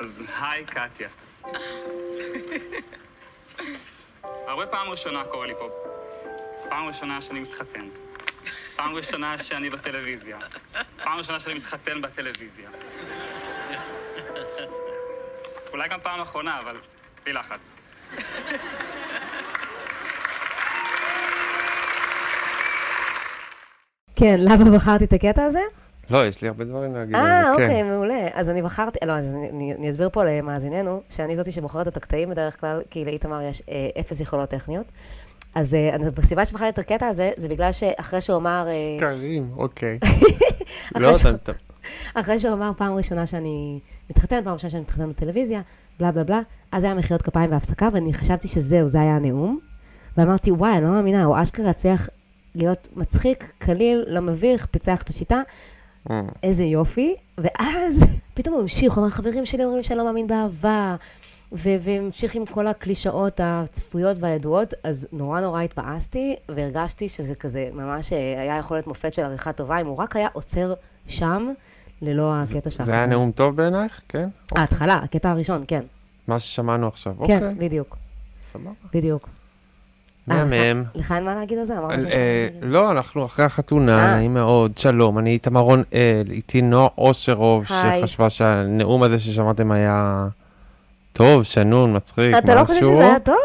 אז היי, קטיה. הרבה פעם ראשונה קורה לי פה. פעם ראשונה שאני מתחתן. פעם ראשונה שאני בטלוויזיה. פעם ראשונה שאני מתחתן בטלוויזיה. אולי גם פעם אחרונה, אבל בלי לחץ. כן, למה בחרתי את הקטע הזה? לא, יש לי הרבה דברים להגיד אה, כן. אוקיי, מעולה. אז אני בחרתי, לא, אז אני- אני אסביר פה למאזיננו, שאני זאתי שבוחרת את הקטעים בדרך כלל, כי לאיתמר יש אה, אפס יכולות טכניות. אז אה, הסיבה שבחרתי את הקטע הזה, זה בגלל שאחרי שהוא אמר... אה, קרים, אוקיי. אחרי לא, שהוא- אתה... אחרי שהוא אמר פעם ראשונה שאני מתחתן, פעם ראשונה שאני מתחתן בטלוויזיה, בלה בלה בלה, אז היה מחיאות כפיים והפסקה, ואני חשבתי שזהו, זה היה הנאום. ואמרתי, וואי, אני לא מאמינה, הוא אשכרה הצליח להיות מצחיק, קליל, לא מביך, פיצח את השיטה, אה, איזה יופי. ואז פתאום הוא המשיך, הוא אמר, חברים שלי אומרים שאני לא מאמין באהבה, והמשיך עם כל הקלישאות הצפויות והידועות, אז נורא נורא התבאסתי, והרגשתי שזה כזה, ממש אה, היה יכול להיות מופת של עריכה טובה, אם הוא רק היה עוצר שם, ללא הקטע של זה היה נאום טוב בעינייך? כן? ההתחלה, הקטע הראשון, כן. מה ששמענו עכשיו, אוקיי. כן, בדיוק, סבבה. בדיוק. אה, מהמם. לך אין מה להגיד על זה? אמרת אה, מה להגיד. לא, אנחנו אחרי החתונה, אה. נעים מאוד, שלום, אני איתמר רון-אל, איתי נועה אושרוב. שחשבה שהנאום הזה ששמעתם היה טוב, שנון, מצחיק, משהו. אתה לא חושב שזה היה טוב?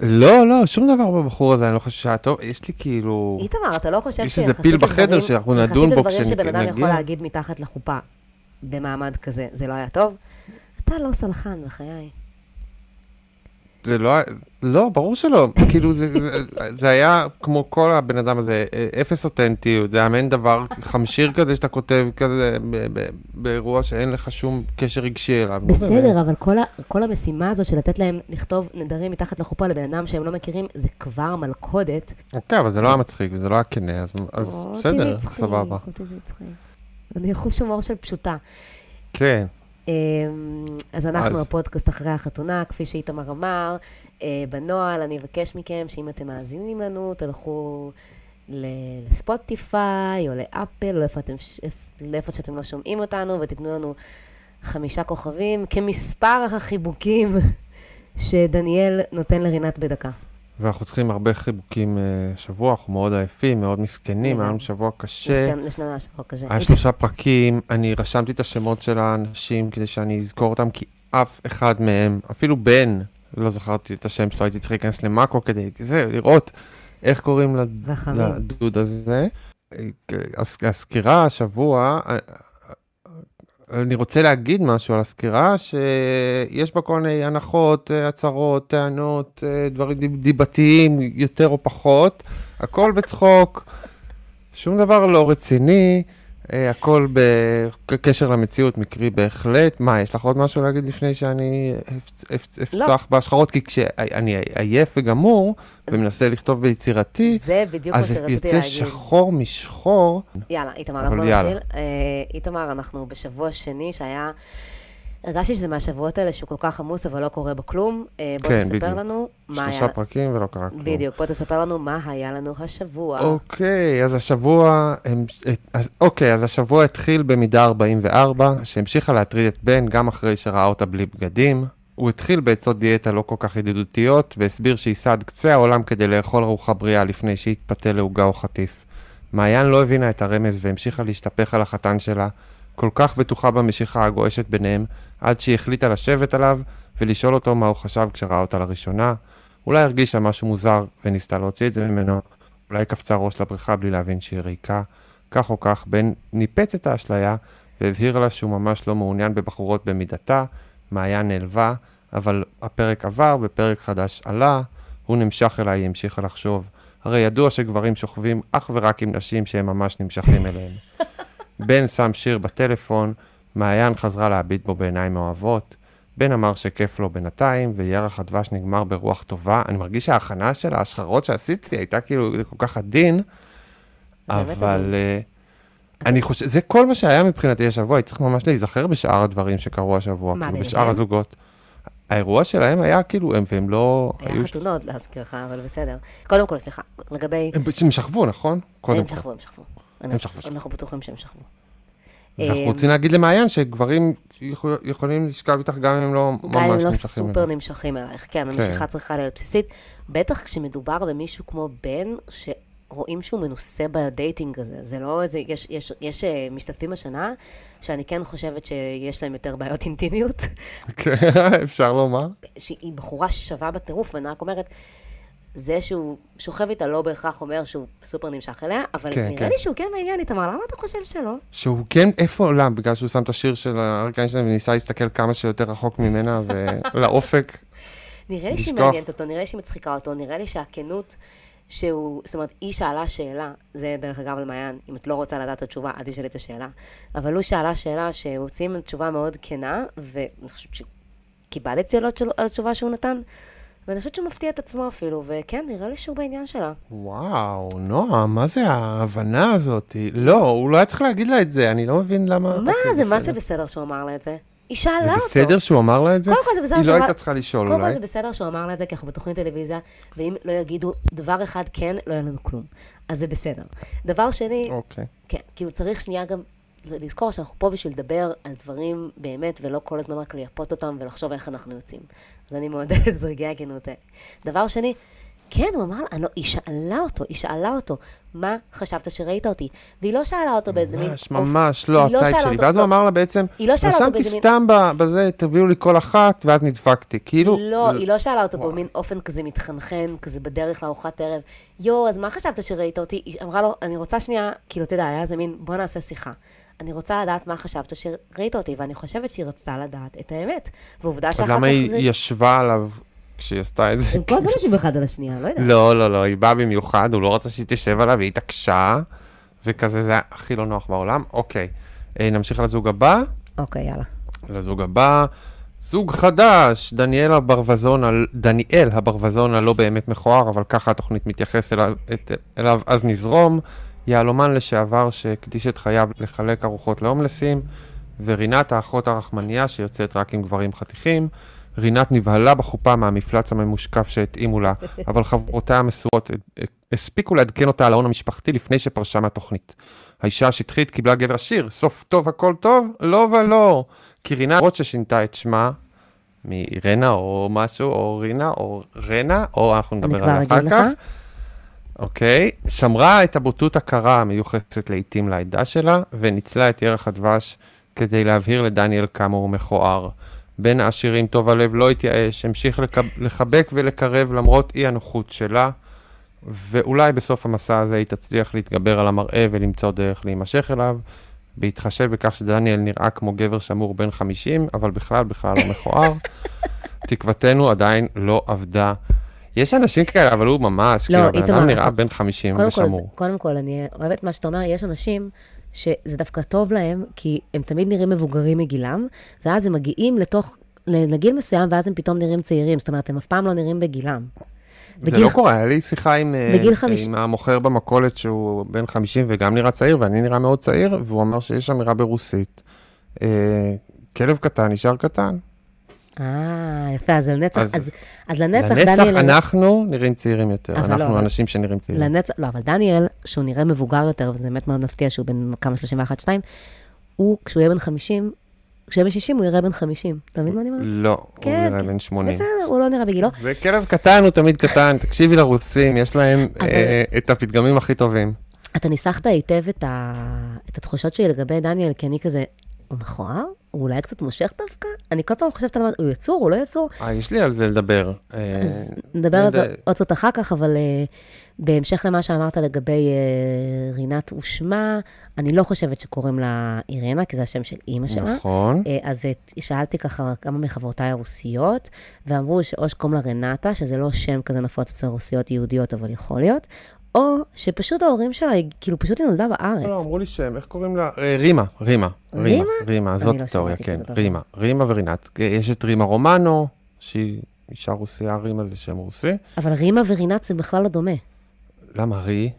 לא, לא, שום דבר בבחור הזה, אני לא חושב שהיה טוב. יש לי כאילו... איתמר, אתה לא חושב יש שיחסית איזה פיל בחדר לדברים- שאנחנו נדון יחסית בו לדברים שבן אדם יכול כשנגיע? להגיד מתחת לחופה במעמד כזה, זה לא היה טוב? אתה לא סלחן, בחיי. זה לא, לא, ברור שלא. כאילו, זה, זה, זה היה כמו כל הבן אדם הזה, אפס אותנטיות, זה היה מעין דבר חמשיר כזה שאתה כותב כזה ב- ב- באירוע שאין לך שום קשר רגשי אליו. באמת. בסדר, אבל כל, ה, כל המשימה הזו של לתת להם לכתוב נדרים מתחת לחופה לבן אדם שהם לא מכירים, זה כבר מלכודת. אוקיי, אבל זה לא היה מצחיק וזה לא היה כנה, אז, אז אותי זה בסדר, הצחיק, סבבה. אותי זה הצחיק. אני חוש הומור של פשוטה. כן, אז אנחנו אז- הפודקאסט אחרי החתונה, כפי שאיתמר אמר, אה, בנוהל אני אבקש מכם שאם אתם מאזינים לנו, תלכו לספוטיפיי או לאפל, או אתם, לאיפה שאתם לא שומעים אותנו, ותיתנו לנו חמישה כוכבים, כמספר החיבוקים שדניאל נותן לרינת בדקה. ואנחנו צריכים הרבה חיבוקים אה, שבוע, אנחנו מאוד עייפים, מאוד מסכנים, היה לנו לגמרי. שבוע יש קשה. כאן לשנה השבוע כזה. היה שלושה פרקים, אני רשמתי את השמות של האנשים כדי שאני אזכור אותם, כי אף אחד מהם, אפילו בן, לא זכרתי את השם שלו, הייתי צריך להיכנס למאקו כדי זה, לראות איך קוראים. לדוד הזה. הס- הסקירה השבוע, אה, אני רוצה להגיד משהו על הסקירה, שיש בה כל מיני הנחות, אה, הצהרות, טענות, אה, דברים דיב- דיבתיים יותר או פחות, הכל בצחוק, שום דבר לא רציני, הכל בקשר למציאות מקרי בהחלט. מה, יש לך עוד משהו להגיד לפני שאני אפ- אפ- לא. אפצח בהשחרות? כי כשאני עייף וגמור ומנסה לכתוב ביצירתי, זה בדיוק מה אז זה שרציתי יוצא להגיד. שחור משחור. יאללה, איתמר, אז בוא. נתחיל. אה, איתמר, אנחנו בשבוע שני שהיה... הרגשתי שזה מהשבועות האלה שהוא כל כך עמוס, אבל לא קורה בו כלום. אה, בוא כן, תספר בדיוק. לנו מה היה... שלושה פרקים ולא קרה כלום. בדיוק, בוא תספר לנו מה היה לנו השבוע. אוקיי, אז השבוע, הם- אז, אוקיי, אז השבוע התחיל במידה 44, שהמשיכה להטריד את בן גם אחרי שראה אותה בלי בגדים. הוא התחיל בעצות דיאטה לא כל כך ידידותיות, והסביר שייסע עד קצה העולם כדי לאכול ארוחה בריאה לפני שיתפתה לעוגה או חטיף. מעיין לא הבינה את הרמז והמשיכה להשתפך על החתן שלה, כל כך בטוחה במשיכה הגועשת ביניהם, עד שהיא החליטה לשבת עליו ולשאול אותו מה הוא חשב כשראה אותה לראשונה. אולי הרגישה משהו מוזר וניסתה להוציא את זה ממנו, אולי קפצה ראש לבריכה בלי להבין שהיא ריקה. כך או כך, בן ניפץ את האשליה והבהיר לה שהוא ממש לא מעוניין בבחורות במידתה, מעיין נעלבה, אבל הפרק עבר ופרק חדש עלה, הוא נמשך אליי, היא המשיכה לחשוב. הרי ידוע שגברים שוכבים אך ורק עם נשים שהם ממש נמשכים אליהם. בן שם שיר בטלפון, מעיין חזרה להביט בו בעיניים אוהבות. בן אמר שכיף לו בינתיים, וירח הדבש נגמר ברוח טובה. אני מרגיש שההכנה של ההשחרות שעשיתי הייתה כאילו, זה כל כך עדין, אבל. אה, אני חושב, זה כל מה שהיה מבחינתי השבוע, הייתי צריך ממש להיזכר בשאר הדברים שקרו השבוע, מה, כאילו? בשאר הזוגות. האירוע שלהם היה כאילו, הם, והם לא... היה חתונות, להזכירך, אבל בסדר. קודם כל, סליחה, לגבי... הם הם שכבו, נכון? קודם הם כל. שכבו, הם שכבו. הם שכבו, אנחנו בטוחים שהם שכבו. ואנחנו אה, רוצים להגיד למעיין שגברים יכול- יכולים לשכב איתך גם אם הם לא גם אם ממש לא נמשכים סופר. נמשכים אלייך, כן, המשיכה צריכה להיות בסיסית. בטח כשמדובר במישהו כמו בן, שרואים שהוא מנוסה בדייטינג הזה. זה לא איזה, יש, יש, יש אה, משתתפים השנה, שאני כן חושבת שיש להם יותר בעיות אינטימיות, כן, אפשר לומר. שהיא בחורה שווה בטירוף, ואני רק אומרת, זה שהוא שוכב איתה לא בהכרח אומר שהוא סופר נמשך אליה, אבל כן, נראה כן. לי שהוא כן מעניין, איתמר, למה אתה חושב שלא? שהוא כן, איפה עולם? בגלל שהוא שם את השיר של אריק איינשטיין וניסה להסתכל כמה שיותר רחוק ממנה ולאופק. נראה לי שהיא. מעניינת אותו, נראה לי שהיא מצחיקה אותו, נראה לי שהכנות שהוא, זאת אומרת, היא שאלה שאלה, זה דרך אגב על מעיין, אם את לא רוצה לדעת את התשובה, אל תשאלי את השאלה, אבל הוא שאלה שאלה שהוצאים תשובה מאוד כנה, ואני חושבת שקיבלתי על התשובה שהוא נתן, ואני חושבת שהוא מפתיע את עצמו אפילו, וכן, נראה לי שהוא בעניין שלה. וואו, נועה, מה זה ההבנה הזאת? לא, הוא לא היה צריך להגיד לה את זה, אני לא מבין למה... מה אוקיי, זה, מה. זה בסדר שהוא אמר לה את זה? היא שאלה זה אותו. בסדר שהוא אמר לה את זה? קודם כל זה בסדר היא שהוא לא אמר- הייתה צריכה לשאול קודם כל אולי. זה בסדר שהוא אמר לה את זה, כי אנחנו בתוכנית טלוויזיה, ואם לא יגידו דבר אחד כן, לא יהיה לנו כלום. אז זה בסדר. דבר שני, אוקיי. כן, כאילו צריך שנייה גם לזכור שאנחנו פה בשביל לדבר על דברים באמת, ולא כל הזמן רק לייפות אותם ולחשוב איך אנחנו יוצאים. אז אני מעודדת את רגעי הכנות האלה. דבר שני, כן, הוא אמר, אני לא, היא שאלה אותו, היא שאלה אותו, מה חשבת שראית אותי? והיא לא שאלה אותו באיזה מין... ממש, ממש, לא, לא הטייפ שלי. ואז הוא לא. אמר לה בעצם, היא לא שאלה אותו באיזה מין- סתם בזה, תביאו לי כל אחת, ואז נדפקתי. כאילו... לא, היא לא שאלה אותו. במין אופן כזה מתחנחן, כזה בדרך לארוחת ערב. יואו, אז מה חשבת שראית אותי? היא אמרה לו, אני רוצה שנייה, כאילו, אתה יודע, היה איזה מין, בוא נעשה שיחה. אני רוצה לדעת מה חשבת שראית אותי, ואני חושבת שהיא רצתה לדעת את האמת. ועובדה שאחר כך למה היא זה... היא ישבה עליו כשהיא עשתה את זה? הם כל הזמן יושבים אחד על השנייה, לא יודעת. לא, לא, לא, היא באה במיוחד, הוא לא רצה שהיא תשב עליו, והיא התעקשה, וכזה זה היה הכי לא נוח בעולם. אוקיי, אה, נמשיך לזוג הבא. אוקיי, יאללה. לזוג הבא, זוג חדש, דניאל הברווזון, דניאל הברווזון הלא באמת מכוער, אבל ככה התוכנית מתייחסת אליו, אליו, אז נזרום. יהלומן לשעבר שהקדיש את חייו לחלק ארוחות להומלסים, ורינת האחות הרחמניה שיוצאת רק עם גברים חתיכים. רינת נבהלה בחופה מהמפלץ הממושקף שהתאימו לה, אבל חברותיה המסורות הספיקו לעדכן אותה על ההון המשפחתי לפני שפרשה מהתוכנית. האישה השטחית קיבלה גבר עשיר, סוף טוב הכל טוב? לא ולא. כי רינה, למרות ששינתה את שמה מאירנה או משהו, או רינה, או רנה, או אנחנו אני נדבר כבר עליה אחר אגיד כך. אוקיי, שמרה את הבוטות הקרה המיוחסת לעיתים לעדה שלה, וניצלה את ירח הדבש כדי להבהיר לדניאל כמה הוא מכוער. בין העשירים טוב הלב לא התייאש, המשיך. לחבק ולקרב למרות אי הנוחות שלה, ואולי בסוף המסע הזה היא תצליח להתגבר על המראה ולמצוא דרך להימשך אליו, בהתחשב בכך שדניאל נראה כמו גבר שמור בן 50, אבל בכלל בכלל לא מכוער. תקוותנו עדיין לא עבדה. יש אנשים כאלה, אבל הוא ממש, לא, כאילו, הבן אדם נראה בן 50 קודם כל, זה- ושמור. קודם כל, אני אוהבת מה שאתה אומר, יש אנשים שזה דווקא טוב להם, כי הם תמיד נראים מבוגרים מגילם, ואז הם מגיעים לתוך, לגיל מסוים, ואז הם פתאום נראים צעירים. זאת אומרת, הם אף פעם לא נראים בגילם. זה בגיל- לא קורה, היה לי שיחה עם, אה, חמיש- עם המוכר במכולת שהוא בן 50 וגם נראה צעיר, ואני נראה מאוד צעיר, והוא אמר שיש אמירה ברוסית. אה, כלב קטן נשאר קטן. אה, יפה, אז לנצח, אז- אז, אז לנצח לנצח דניאל... אנחנו נראים צעירים יותר, לא, אנחנו אבל- אנשים שנראים צעירים. לנצח, לא, אבל דניאל, שהוא נראה מבוגר יותר, וזה באמת מאוד מפתיע שהוא בן כמה 31-2, הוא, כשהוא יהיה בן 50, כשהוא יהיה בן 60, הוא יראה בן 50. אתה מבין מה אני אומרת? לא, הוא כן, נראה כן. בן 80. בסדר, הוא לא נראה בגילו. וכלב קטן הוא תמיד קטן, תקשיבי לרוסים, יש להם אבל- אה, את הפתגמים הכי טובים. אתה ניסחת היטב את, ה... את התחושות שלי לגבי דניאל, כי אני כזה, הוא מכוער? הוא אולי קצת מושך דווקא? אני כל פעם חושבת על מה, הוא יצור, הוא לא יצור? אה, יש לי על זה לדבר. אה, אז נדבר על זה. עוד קצת אחר כך, אבל uh, בהמשך למה שאמרת לגבי uh, רינת ושמה, אני לא חושבת שקוראים לה אירנה, כי זה השם של אימא שלה. נכון. אה, אז שאלתי ככה כמה מחברותיי הרוסיות, ואמרו שאו שקוראים לה רנטה, שזה לא שם כזה נפוץ אצל רוסיות יהודיות, אבל יכול להיות, או שפשוט ההורים שלה, כאילו פשוט היא נולדה בארץ. לא, אמרו לי שם, איך קוראים לה? אה, רימה, רימה. רימה, רימה? אני זאת לא התיאוריה, כן. רימה, רימה ורינת. יש את רימה רומנו, שהיא אישה רוסייה, רימה זה שם רוסי. אבל רימה ורינת זה בכלל לא דומה. למה רי?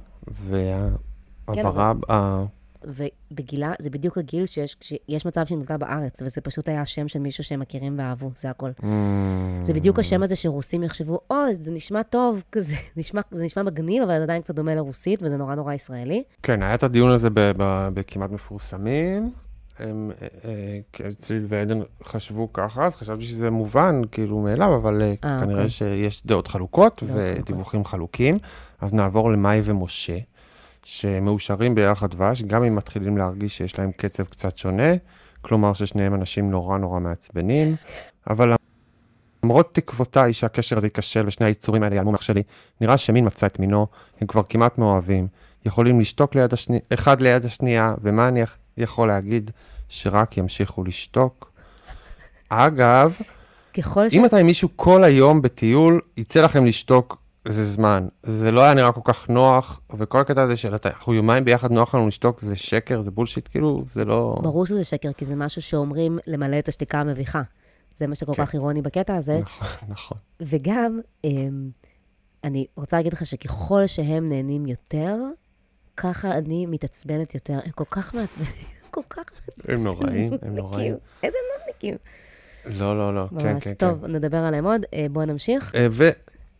והעברה, ה- ובגילה, זה בדיוק הגיל שיש, שיש מצב שהיא נולדה בארץ, וזה פשוט היה השם של מישהו שהם מכירים ואהבו, זה הכל. Mm, זה בדיוק השם הזה שרוסים יחשבו, או, זה נשמע טוב, כזה, נשמע, זה נשמע מגניב, אבל זה עדיין קצת דומה לרוסית, וזה נורא נורא ישראלי. כן, היה את הדיון הזה בכמעט מפורסמים. הם, אה, אה, צליל ועדן חשבו ככה, אז חשבתי שזה מובן, כאילו, מאליו, אבל אה, אה, כנראה אוקיי. שיש דעות חלוקות. ודיווחים חלוקים. אז נעבור למאי ומשה, שמאושרים בירח הדבש, גם אם מתחילים להרגיש שיש להם קצב קצת שונה, כלומר ששניהם אנשים נורא נורא מעצבנים, אבל למרות תקוותיי שהקשר הזה ייכשל ושני היצורים האלה ייעלמו מאח שלי, נראה שמין מצא את מינו, הם כבר כמעט מאוהבים, יכולים לשתוק ליד השני, אחד ליד השנייה, ומה אני יכ- יכול להגיד? שרק ימשיכו לשתוק. אגב, ככל ש... אם אתה עם מישהו כל היום בטיול, יצא לכם לשתוק זה זמן. זה לא היה נראה כל כך נוח, וכל הקטע הזה של אנחנו יומיים ביחד נוח לנו לשתוק, זה שקר, זה בולשיט, כאילו, זה לא... ברור שזה שקר, כי זה משהו שאומרים למלא את השתיקה המביכה. זה מה שכל כן. כך אירוני בקטע הזה. נכון, נכון. וגם, אמ, אני רוצה להגיד לך שככל שהם נהנים יותר, ככה אני מתעצבנת יותר. הם כל כך מעצבנים, כל כך הם נוראים, הם. נוראים. איזה נודניקים. לא, לא, לא, כן. כן, כן. טוב, נדבר עליהם עוד. אה, בואו נמשיך. אה,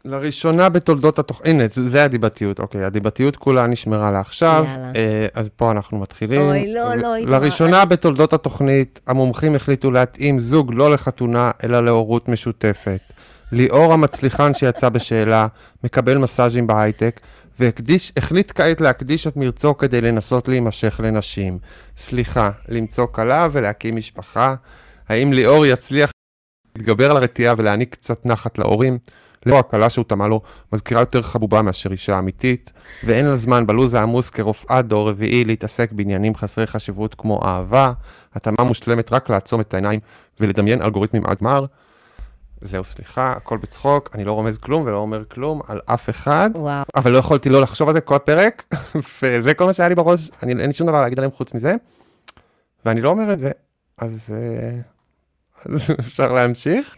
ולראשונה בתולדות התוכנית, הנה, זה- הדיבתיות, אוקיי, הדיבתיות כולה נשמרה לעכשיו, יאללה. אה, אז פה אנחנו מתחילים. אוי, לא, לא, איתמר, לראשונה בתולדות התוכנית, המומחים החליטו להתאים זוג לא לחתונה, אלא להורות משותפת. ליאור המצליחן שיצא בשאלה, מקבל מסאז'ים בהייטק, והקדיש, החליט כעת להקדיש את מרצו כדי לנסות להימשך לנשים. סליחה, למצוא כלה ולהקים משפחה. האם ליאור יצליח להתגבר על הרתיעה ולהעניק קצת נחת להורים? לא הכלה שהוא טמא לו מזכירה יותר חבובה מאשר אישה אמיתית, ואין לה זמן בלו"ז העמוס כרופאת דור רביעי להתעסק בעניינים חסרי חשיבות כמו אהבה, התאמה מושלמת רק לעצום את העיניים ולדמיין אלגוריתמים עד גמר. זהו, סליחה, הכל בצחוק, אני לא רומז כלום ולא אומר כלום על אף אחד, וואו. אבל לא יכולתי לא לחשוב על זה כל הפרק, וזה כל מה שהיה לי בראש, אני, אין לי שום דבר להגיד עליהם חוץ מזה, ואני לא אומר את זה, אז, אה, אז אפשר להמשיך?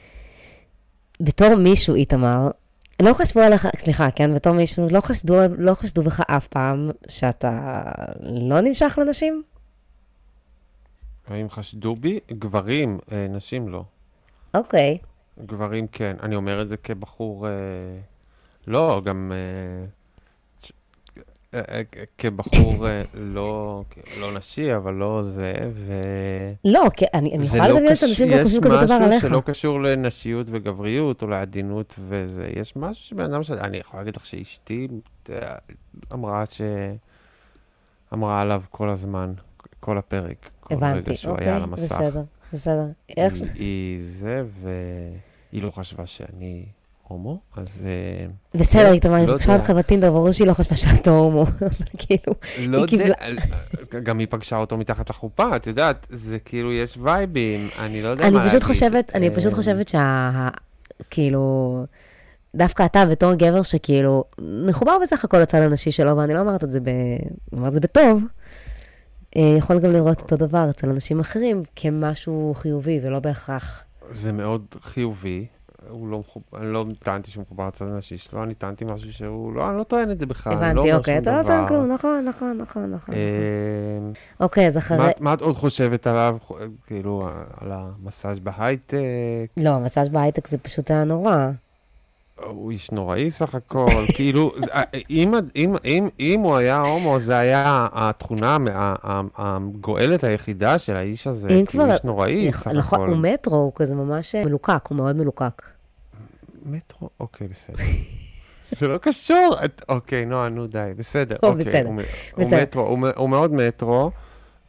בתור מישהו, איתמר, לא חשבו עליך, סליחה, כן, בתור מישהו, לא חשדו, לא חשדו בך אף פעם שאתה לא נמשך לנשים? האם חשדו בי? גברים, אה, נשים לא. אוקיי. גברים כן. אני אומר את זה כבחור... אה, לא, גם... אה, כבחור אה, לא, לא נשי, אבל לא זה, ו... לא, כי אני, אני יכולה לא לדמיין קש- שאנשים לא חושבים כזה דבר יש עליך. משהו שלא קשור לנשיות וגבריות או לעדינות וזה. יש משהו שבן אדם ש... אני יכול להגיד לך שאשתי אה, אמרה ש... אמרה עליו כל הזמן, כל הפרק. כל הבנתי, רגע שהוא היה על אוקיי, המסך. בסדר, בסדר. איך. היא, היא זה, והיא לא חשבה שאני הומו, אז אה, בסדר, לא אני פגשה יודע. אותך בטינדר, ברור שהיא לא חשבה שאתה הומו, אבל כאילו, לא היא יודע, קיבלה- גם היא פגשה אותו מתחת לחופה, את יודעת, זה כאילו, יש וייבים, אני לא יודע מה אני להגיד. פשוט חושבת, אני פשוט אה, חושבת שה... כאילו, דווקא אתה בתור גבר שכאילו, מחובר בסך הכל לצד הנשי שלו, ואני לא אומרת את זה ב... אני אומרת זה בטוב, אה, יכול גם לראות אותו דבר אצל אנשים אחרים כמשהו חיובי ולא בהכרח. זה מאוד חיובי. הוא לא מחובר, אני לא טענתי שהוא מחובר לצד הנשי שלו, אני טענתי משהו שהוא, לא, אני לא טוען את זה בכלל, לא הבנתי, אומר אוקיי, אתה לא. טוען כלום, נכון, נכון, נכון, נכון. אה, אוקיי, אז אחרי... מה- את עוד חושבת עליו, כאילו, על המסאז' בהייטק? לא, המסאז' בהייטק זה פשוט היה נורא. הוא איש נוראי סך הכל, כאילו, זה- אם, אם, אם, אם הוא היה הומו, זה היה התכונה הגואלת היחידה של האיש הזה, כאילו איש נוראי סך נכון, הכל. הוא מטרו, הוא כזה ממש אה, מלוקק, הוא מאוד מלוקק. מטרו, אוקיי, בסדר. זה לא קשור, אוקיי, נועה, נו די, בסדר. טוב, אוקיי, בסדר, הוא. מטרו, הוא מאוד מטרו,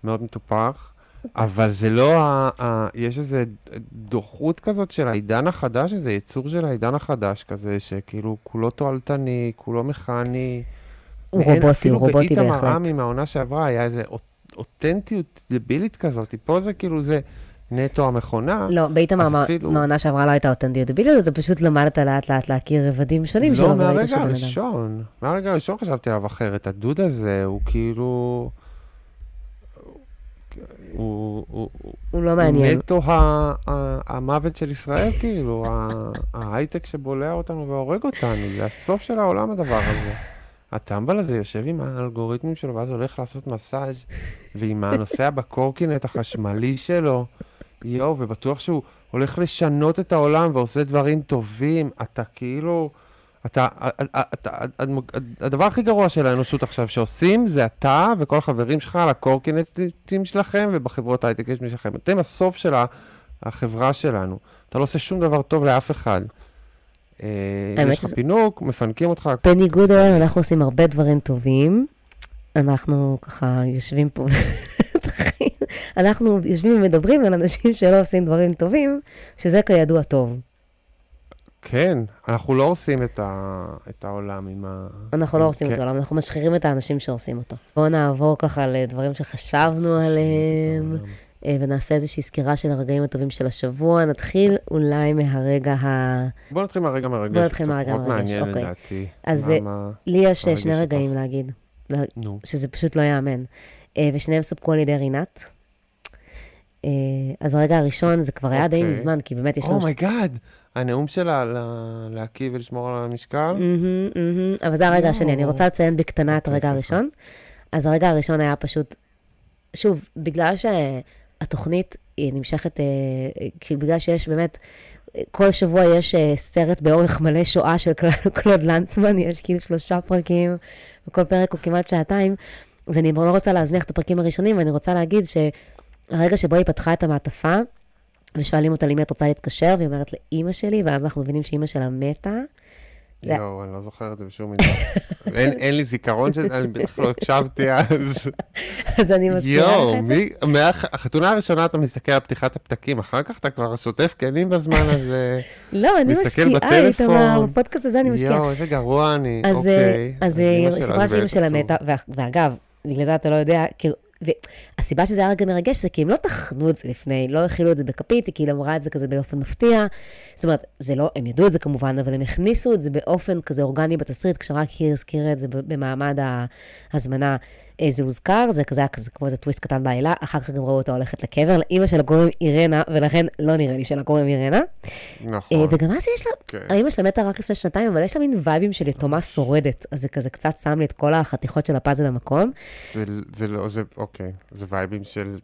מאוד מטופח, אבל זה לא, ה- ה- יש איזו דוחות כזאת של העידן החדש, איזה יצור של העידן החדש כזה, שכאילו כולו תועלתני, כולו מכני. הוא רובוטי, אפילו הוא רובוטי באיתמר בהחלט. עמי מהעונה שעברה היה איזה אוט- אותנטיות דבילית כזאת, פה זה כאילו זה נטו המכונה. לא, באיתמר אפילו- מהעונה שעברה לא הייתה אותנטיות דביליות, אתה פשוט למדת לאט לאט להכיר רבדים שונים שלו, לא, מהרגע. הראשון. מהרגע הראשון חשבתי עליו אחרת. הדוד הזה הוא כאילו... הוא, הוא, הוא לא מעניין. נטו ה, ה, המוות של ישראל, כאילו, ההייטק שבולע אותנו והורג אותנו, זה הסוף של העולם הדבר הזה. הטמבל הזה יושב עם האלגוריתמים שלו, ואז הולך לעשות מסאז' ועם הנוסע בקורקינט החשמלי שלו, יואו, ובטוח שהוא הולך לשנות את העולם ועושה דברים טובים. אתה כאילו, אתה, אתה, הדבר הכי גרוע של האנושות עכשיו שעושים, זה אתה וכל החברים שלך על הקורקינטים שלכם ובחברות הייטק שלכם. אתם הסוף של החברה שלנו. אתה לא עושה שום דבר טוב לאף אחד. אה, יש לך פינוק, מפנקים אותך. בניגוד אלינו, אנחנו עושים הרבה דברים טובים. אנחנו ככה יושבים פה, אנחנו יושבים ומדברים על אנשים שלא עושים דברים טובים, שזה כידוע טוב. כן, אנחנו לא עושים את, ה... את העולם עם ה... אנחנו לא עושים כן. את העולם, אנחנו משחירים את האנשים שעושים אותו. בואו נעבור ככה לדברים שחשבנו עליהם, אה, ונעשה איזושהי סקירה של הרגעים הטובים של השבוע. נתחיל אולי מהרגע ה... בואו נתחיל מהרגע מרגש. בואו נתחיל מהרגע מרגש, מעניין אוקיי. לדעתי. אז למה... לי יש שני רגעים. להגיד, נו. שזה פשוט לא ייאמן. אה, ושניהם סופקו על ידי רינת. אה, אז הרגע הראשון, זה כבר היה די אוקיי. מזמן, כי באמת יש לנו... oh my god, הנאום שלה להקיא ולשמור על המשקל? אבל זה הרגע השני, אני רוצה לציין בקטנה את הרגע הראשון. אז הרגע הראשון היה פשוט, שוב, בגלל שהתוכנית היא נמשכת, אה, כאילו בגלל שיש באמת, כל שבוע יש סרט באורך מלא שואה של קלוד לנצמן, יש כאילו שלושה פרקים, וכל פרק הוא כמעט שעתיים, אז אני לא רוצה להזניח את הפרקים הראשונים, ואני רוצה להגיד ש... הרגע שבו היא פתחה את המעטפה, ושואלים אותה למי את רוצה להתקשר, והיא אומרת לאימא שלי, ואז אנחנו מבינים שאימא שלה מתה. יואו, אני לא זוכר את זה בשום מידה. אין לי זיכרון של אני בטח לא הקשבתי אז. אז אני מזכירה לך את זה. יואו, מהחתונה הראשונה אתה מסתכל על פתיחת הפתקים, אחר כך אתה כבר שוטף כלים בזמן הזה. לא, אני משקיעה, איתמר, בפודקאסט הזה אני משקיעה. יואו, איזה גרוע אני, אוקיי. אז היא סיפרה שאימא שלה מתה, ואגב, בגלל זה אתה לא יודע, והסיבה שזה היה רגע מרגש זה כי הם לא טחנו את זה לפני, לא הכילו את זה בכפית, היא כאילו אמרה את זה כזה באופן מפתיע. זאת אומרת, זה לא, הם ידעו את זה כמובן, אבל הם הכניסו את זה באופן כזה אורגני בתסריט, כשרק היא הזכירה את זה במעמד ההזמנה. זה הוזכר, זה כזה כזה כמו איזה טוויסט קטן בעילה, אחר כך גם ראו אותה הולכת לקבר, לאימא שלה קוראים אירנה, ולכן לא נראה לי שלה קוראים אירנה. נכון. וגם אז יש לה, כן. האימא שלה מתה רק לפני שנתיים, אבל יש לה מין וייבים של יתומה שורדת, אז זה כזה קצת שם לי את כל החתיכות של הפאזל במקום. זה, זה לא, זה, אוקיי, זה וייבים של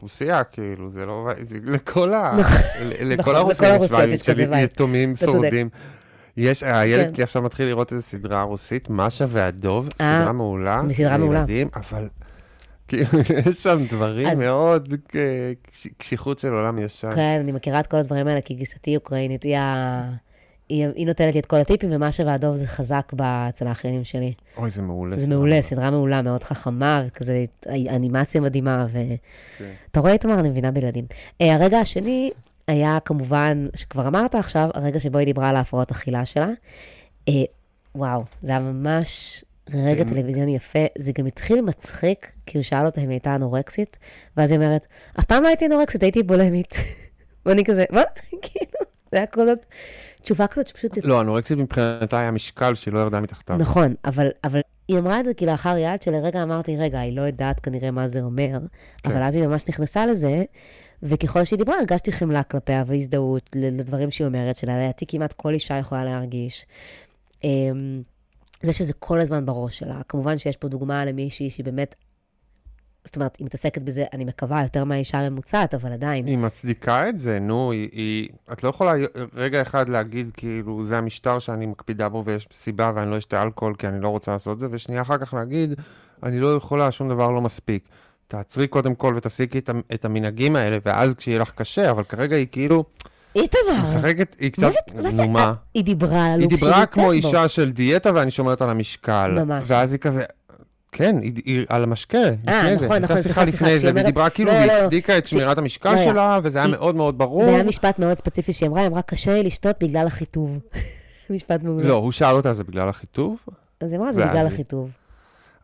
רוסיה, כאילו, זה לא, זה לכל ה... נכון. לכל הרוסיה יש וייבים של יתומים שורדים. יש, הילד כן. שלי עכשיו מתחיל לראות איזה סדרה רוסית, משה והדוב, אה, סדרה מעולה. סדרה מעולה. אבל כאילו, יש שם דברים מאוד, קשיחות של עולם ישן. כן, אני מכירה את כל הדברים האלה, כי גיסתי אוקראינית, היא ה... היא, היא נותנת לי את כל הטיפים, ומה והדוב זה חזק אצל האחיינים שלי. אוי, זה מעולה. זה מעולה, סדרה מעולה, מאוד חכמה, וכזה אנימציה מדהימה, ואתה כן. רואה, איתמר, אני מבינה בילדים. Uh, הרגע השני, היה כמובן, שכבר אמרת עכשיו, הרגע שבו היא דיברה על ההפרעות אכילה שלה. אה, וואו, זה היה ממש רגע טלוויזיוני יפה. זה גם התחיל מצחיק, כי הוא שאל אותה אם היא הייתה אנורקסית, ואז היא אומרת, אף פעם לא הייתי אנורקסית, הייתי בולמית. ואני כזה, מה? כאילו, זה היה כזאת תשובה כזאת שפשוט... לא, אנורקסית מבחינתה היה משקל שהיא לא ירדה מתחתיו. נכון, אבל, אבל היא אמרה את זה כלאחר יד, שלרגע אמרתי, רגע, היא לא יודעת כנראה מה זה אומר, כן. אבל אז היא ממש נכנסה לזה, וככל שהיא דיברה, הרגשתי חמלה כלפיה והזדהות לדברים שהיא אומרת, שלדעתי כמעט כל אישה יכולה להרגיש. אמ, זה שזה כל הזמן בראש שלה. כמובן שיש פה דוגמה למישהי שהיא באמת, זאת אומרת, היא מתעסקת בזה, אני מקווה, יותר מהאישה הממוצעת, אבל עדיין. היא מצדיקה את זה, נו, היא, היא... את לא יכולה רגע אחד להגיד, כאילו, זה המשטר שאני מקפידה בו ויש סיבה ואני לא אשתה אלכוהול כי אני לא רוצה לעשות זה, ושנייה אחר כך להגיד, אני לא יכולה, שום דבר לא מספיק. תעצרי קודם כל ותפסיקי את המנהגים האלה, ואז כשיהיה לך קשה, אבל כרגע היא כאילו... איתמר. משחקת, היא קצת, נו מה? היא דיברה על היא דיברה כמו אישה של דיאטה ואני שומרת על המשקל. ממש. ואז היא כזה, כן, היא על המשקה, לפני זה. אה, נכון, נכון, סליחה, לפני זה, והיא דיברה כאילו, והיא הצדיקה את שמירת המשקל שלה, וזה היה מאוד מאוד ברור. זה היה משפט מאוד ספציפי שהיא אמרה, היא אמרה, קשה לי לשתות בגלל החיטוב. משפט מעולה. לא, הוא שאל אותה, זה בגלל החיטוב? אז היא אמרה, זה בגלל החיטוב.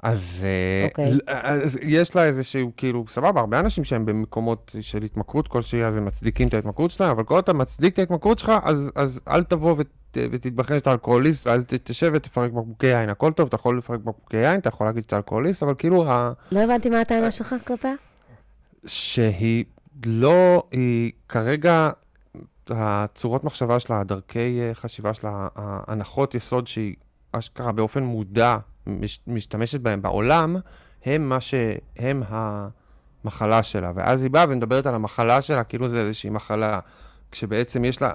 אז, okay. אוקיי. אז יש לה איזשהו, כאילו, סבבה, הרבה אנשים שהם במקומות של התמכרות כלשהי, אז הם מצדיקים את ההתמכרות שלהם, אבל כל אתה מצדיק את ההתמכרות שלך, אז, אז אל תבוא ות, ותתבחן שאתה אלכוהוליסט, ואז תשב ותפרק בקבוקי יין, הכל טוב, אתה יכול לפרק בקבוקי יין, אתה יכול להגיד שאתה אלכוהוליסט, אבל כאילו ה... לא הבנתי מה הטענה שלך כלפיה. שהיא לא, היא כרגע, הצורות מחשבה שלה, הדרכי אה, חשיבה שלה, ההנחות יסוד שהיא אשכרה באופן מודע משתמשת בהם בעולם, הם מה ש... הם המחלה שלה. ואז היא באה ומדברת על המחלה שלה כאילו זה איזושהי מחלה. כשבעצם יש לה,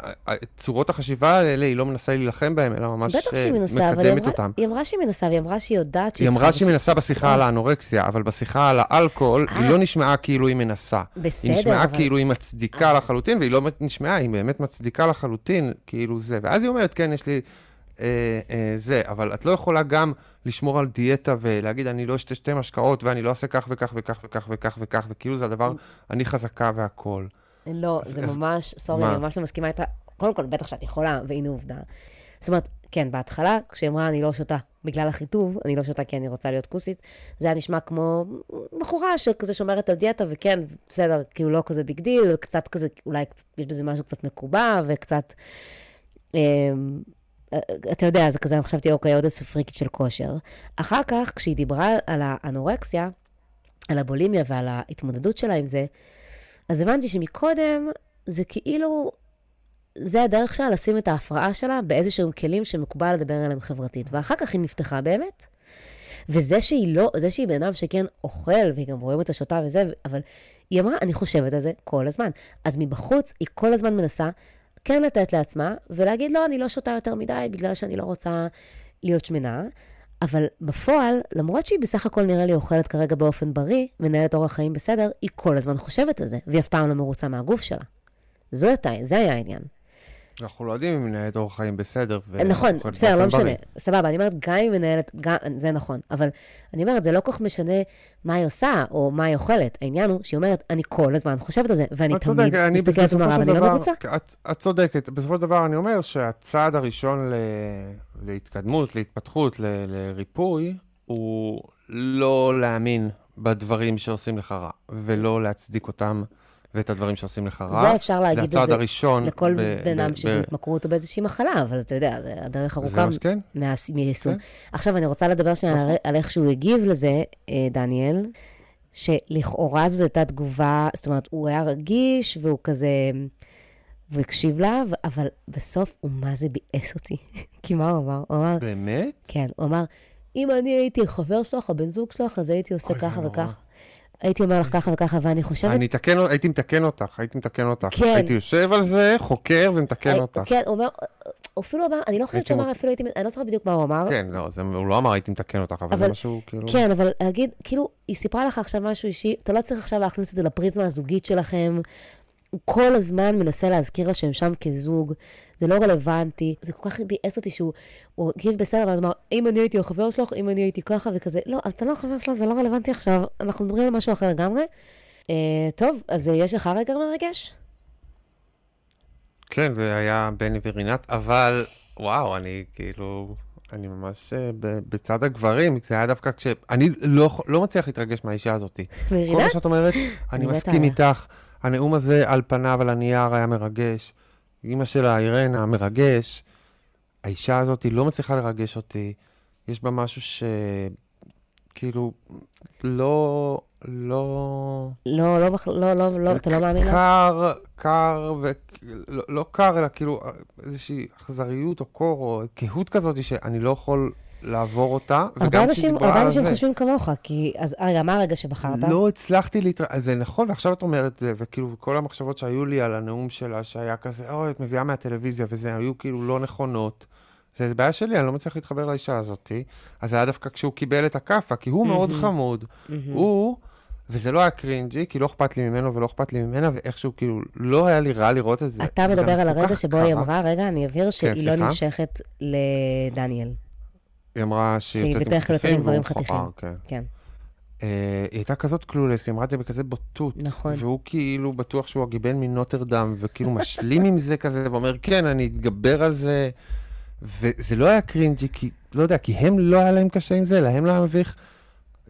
צורות החשיבה האלה, היא לא מנסה להילחם בהן, אלא ממש בטח אה, שהיא מנסה, אבל היא מקדמת אמרה, אותם. היא אמרה שהיא מנסה, והיא אמרה שהיא יודעת שהיא היא אמרה שהיא מנסה בשיחה על האנורקסיה, אבל בשיחה על האלכוהול, היא אה. לא נשמעה כאילו היא מנסה. בסדר, היא נשמעה אבל- כאילו היא מצדיקה לחלוטין, והיא לא נשמעה, היא באמת מצדיקה לחלוטין, כאילו זה. ואז היא אומרת, כן, יש לי אה, אה, זה, אבל את לא יכולה גם לשמור על דיאטה ולהגיד, אני לא אשתה שתי משקאות, ואני לא אעשה כך וכך וכך וכך וכך וכך, וכאילו זה הדבר, אני חזקה והכול. לא, זה אז- ממש, sorry? אני ממש לא מסכימה איתה. קודם כל, בטח שאת יכולה, והנה עובדה. זאת אומרת, כן, בהתחלה, כשהיא אמרה, אני לא שותה בגלל החיטוב, אני לא שותה כי אני רוצה להיות כוסית, זה היה נשמע כמו בחורה שכזה שומרת על דיאטה, וכן, בסדר, כאילו לא כזה big deal, קצת כזה, אולי קצת, יש בזה משהו קצת מקובע, וקצת... אמ, אתה יודע, זה כזה, חשבתי, אוקיי, עוד איזה פריקית של כושר. אחר כך, כשהיא דיברה על האנורקסיה, על הבולימיה ועל ההתמודדות שלה עם זה, אז הבנתי שמקודם זה כאילו, זה הדרך שלה לשים את ההפרעה שלה באיזשהם כלים שמקובל לדבר עליהם חברתית. ואחר כך היא נפתחה באמת. וזה שהיא לא, זה שהיא בן אדם שכן אוכל, והיא גם רואים אותה שותה וזה, אבל היא אמרה, אני חושבת על זה כל הזמן. אז מבחוץ היא כל הזמן מנסה כן לתת לעצמה, ולהגיד, לא, אני לא שותה יותר מדי, בגלל שאני לא רוצה להיות שמנה. אבל בפועל, למרות שהיא בסך הכל נראה לי אוכלת כרגע באופן בריא, מנהלת אורח חיים בסדר, היא כל הזמן חושבת על זה, והיא אף פעם לא מרוצה מהגוף שלה. זו הייתה, זה היה העניין. אנחנו לא יודעים אם מנהלת אורח חיים בסדר. נכון, בסדר, לא משנה. סבבה, אני אומרת, גם אם מנהלת, גם, זה נכון, אבל אני אומרת, זה לא כל כך משנה מה היא עושה, או מה היא אוכלת. העניין הוא שהיא אומרת, אני כל הזמן חושבת על זה, ואני תמיד מסתכלת במראה ואני לא דבר- מרוצה. את, צודקת, בסופו של דבר אני אומר שהצעד הראשון להתקדמות, להתפתחות, לריפוי, הוא לא להאמין בדברים שעושים לך רע, ולא להצדיק אותם ואת הדברים שעושים לך רע. זה אפשר להגיד זה את הצעד זה הראשון. לכל בן אדם שבהתמכרות או באיזושהי מחלה, אבל אתה יודע, זה הדרך זה ארוכה שכן. מה- מיישום. כן. עכשיו, אני רוצה לדבר שנייה נכון. על- איך שהוא הגיב לזה, אה, דניאל, שלכאורה זו הייתה תגובה, זאת אומרת, הוא היה רגיש, והוא כזה, והוא הקשיב לה, אבל בסוף הוא מה זה ביאס אותי. כי מה הוא אמר? הוא אמר, באמת? כן, הוא אמר, אם אני הייתי חבר שלך, הבן זוג שלך, אז הייתי עושה זה ככה. וככה. הייתי אומר לך ככה וככה, ואני חושבת... אני אתקן, הייתי מתקן אותך, הייתי מתקן אותך. כן. הייתי יושב על זה, חוקר ומתקן אה, אותך. כן, הוא אומר, אפילו אמר, אני לא חושבת שהוא אמר אפילו הייתי, אני לא זוכרת בדיוק מה הוא אמר. כן, לא, זה- הוא לא אמר הייתי מתקן אותך, אבל זה אבל- משהו כאילו... כן, אבל להגיד, כאילו, היא סיפרה לך עכשיו משהו אישי, אתה לא צריך עכשיו להכניס את זה לפריזמה הזוגית שלכם. הוא כל הזמן מנסה להזכיר לה שהם שם כזוג, זה לא רלוונטי. זה כל כך ביאס אותי שהוא הוא הגיב בסדר, ואז אמר, אם אני הייתי החבר שלך, אם אני הייתי ככה וכזה. לא, אתה לא החבר שלה, זה לא רלוונטי עכשיו, אנחנו מדברים על משהו אחר לגמרי. אה, טוב, אז אה, יש לך רגע מרגש? כן, זה היה בני ורינת, אבל וואו, אני כאילו, אני ממש אה, בצד הגברים, זה היה דווקא כש... אני לא, לא מצליח להתרגש מהאישה הזאת. כל מרינה? מה שאת אומרת, אני מסכים. איתך. הנאום הזה על פניו, על הנייר, היה מרגש. אימא שלה, אירנה, מרגש. האישה הזאת לא מצליחה לרגש אותי. יש בה משהו ש... כאילו, לא... לא... לא, לא, לא, לא, לא, אתה לא מאמין לה? קר, קר, ולא לא קר, אלא כאילו איזושהי אכזריות או קור או קהות כזאת שאני לא יכול לעבור אותה. הרבה וגם אנשים, כשדיברה הרבה אנשים חושבים כמוך, כי, אז רגע, מה הרגע שבחרת? לא הצלחתי להתר... אז זה נכון, ועכשיו את אומרת זה, וכאילו כל המחשבות שהיו לי על הנאום שלה, שהיה כזה, אוי, את מביאה מהטלוויזיה, וזה היו כאילו לא נכונות. זה בעיה שלי, אני לא מצליח להתחבר לאישה הזאתי. אז זה היה דווקא כשהוא קיבל את הכאפה, כי הוא מאוד חמוד. הוא, וזה לא היה קרינג'י, כי לא אכפת לי ממנו ולא אכפת לי ממנה, ואיכשהו כאילו לא היה לי רע לראות את זה. אתה מדבר על הרגע שבו היא. אמרה, רגע, אני אבהיר שהיא לא סליחה? נמשכת לדניאל. היא אמרה שהיא יוצאת עם בדרך כלל יוצאת עם חתיכים גברים והוא חתיכים. מכוער, כן. כן, אה, היא הייתה כזאת קלולס, היא אמרה את זה בכזה בוטות. נכון. והוא כאילו בטוח שהוא הגיבן מנוטרדם, וכאילו משלים עם זה כזה, ואומר, כן, אני אתגבר על זה. וזה לא היה קרינג'י, כי, לא יודע, כי הם לא היה להם קשה עם זה, להם לא היה מביך.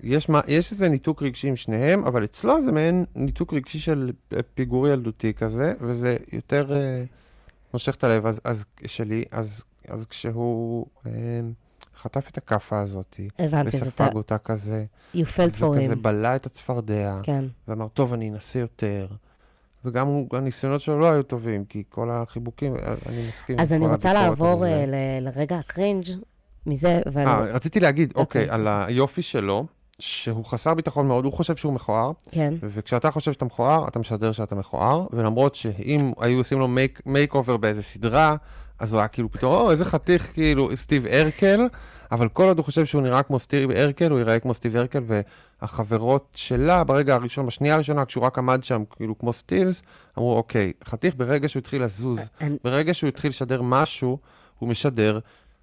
יש, מה, יש איזה ניתוק רגשי עם שניהם, אבל אצלו זה מעין ניתוק רגשי של פיגור ילדותי כזה, וזה יותר אה, מושך את הלב אז, אז, שלי. אז, אז כשהוא אה, חטף את הכאפה הזאת, הבנתי, וספג אותה כזה, you felt for וכזה him. בלע את הצפרדע, כן. ואמר, טוב, אני אנסה יותר. וגם הוא- הניסיונות שלו לא היו טובים, כי כל החיבוקים, אה, אני מסכים. אז אני רוצה לעבור. אה, ל- לרגע ה cringe מזה, ואני... אה, רציתי להגיד, אוקיי. אוקיי, על היופי שלו, שהוא חסר ביטחון מאוד, הוא חושב שהוא מכוער, כן. וכשאתה חושב שאתה מכוער, אתה משדר שאתה מכוער, ולמרות שאם היו עושים לו makeover באיזה סדרה, אז הוא היה כאילו פתאום, או, איזה חתיך, כאילו, סטיב ארקל, אבל כל עוד הוא חושב שהוא נראה כמו סטיב ארקל, הוא ייראה כמו סטיב ארקל, והחברות שלה, ברגע הראשון, בשנייה הראשונה, כשהוא רק עמד שם, כאילו, כמו סטילס, אמרו, אוקיי, חתיך, ברגע שהוא התחיל לזוז, אני- ברגע שהוא התחיל לשדר משהו, הוא משדר.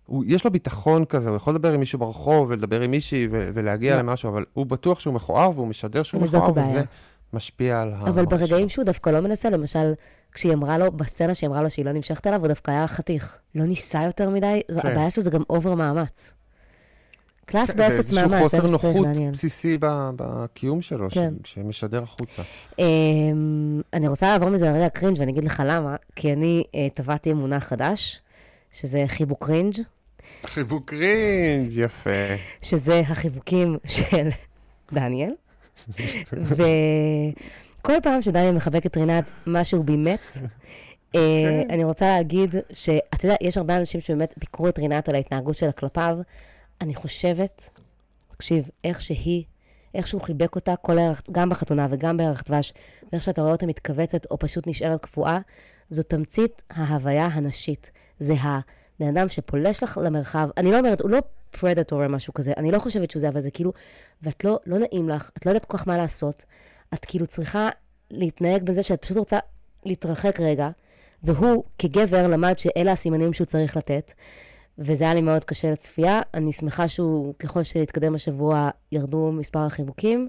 הוא, יש לו ביטחון כזה, הוא יכול לדבר עם מישהו ברחוב ולדבר עם מישהי ו- ולהגיע לא. למשהו, אבל הוא בטוח שהוא מכוער והוא משדר שהוא מכוער. וזה משפיע על ה... אבל ברגעים שהוא דווקא לא מנסה, למשל, כשהיא אמרה לו, בסצנה שהיא אמרה לו שהיא לא נמשכת אליו, הוא דווקא היה חתיך. לא ניסה יותר מדי, כן. הבעיה שלו זה גם אובר מאמץ. קלאס כן, באפס מאמץ, זה חוסר מה שצריך נוחות לעניין. בסיסי ב- בקיום שלו, כן. ש- שמשדר החוצה. אמ, אני רוצה לעבור מזה לרגע cringe ואני אגיד לך למה, כי אני אה, טבעתי מונח חדש, שזה חיבוק cringe, חיבוק cringe, יפה. שזה החיבוקים של דניאל. וכל פעם שדניאל מחבק את רינת, משהו בי מת. אה, אני רוצה להגיד שאתה יודע, יש הרבה אנשים שבאמת ביקרו את רינת על ההתנהגות שלה כלפיו. אני חושבת, תקשיב, איך שהיא, איך שהוא חיבק אותה, כל הערך, גם בחתונה וגם בערך דבש, ואיך שאתה רואה אותה מתכווצת או פשוט נשארת קפואה, זו תמצית ההוויה הנשית. זה הבן אדם שפולש לך למרחב. אני לא אומרת, הוא לא פרדטור או משהו כזה, אני לא חושבת שהוא זה, אבל זה כאילו, ואת לא, לא נעים לך, את לא יודעת כל כך מה לעשות, את כאילו צריכה להתנהג בזה שאת פשוט רוצה להתרחק רגע, והוא כגבר למד שאלה הסימנים שהוא צריך לתת, וזה היה לי מאוד קשה לצפייה. אני שמחה שהוא, ככל שהתקדם השבוע, ירדו מספר החיבוקים.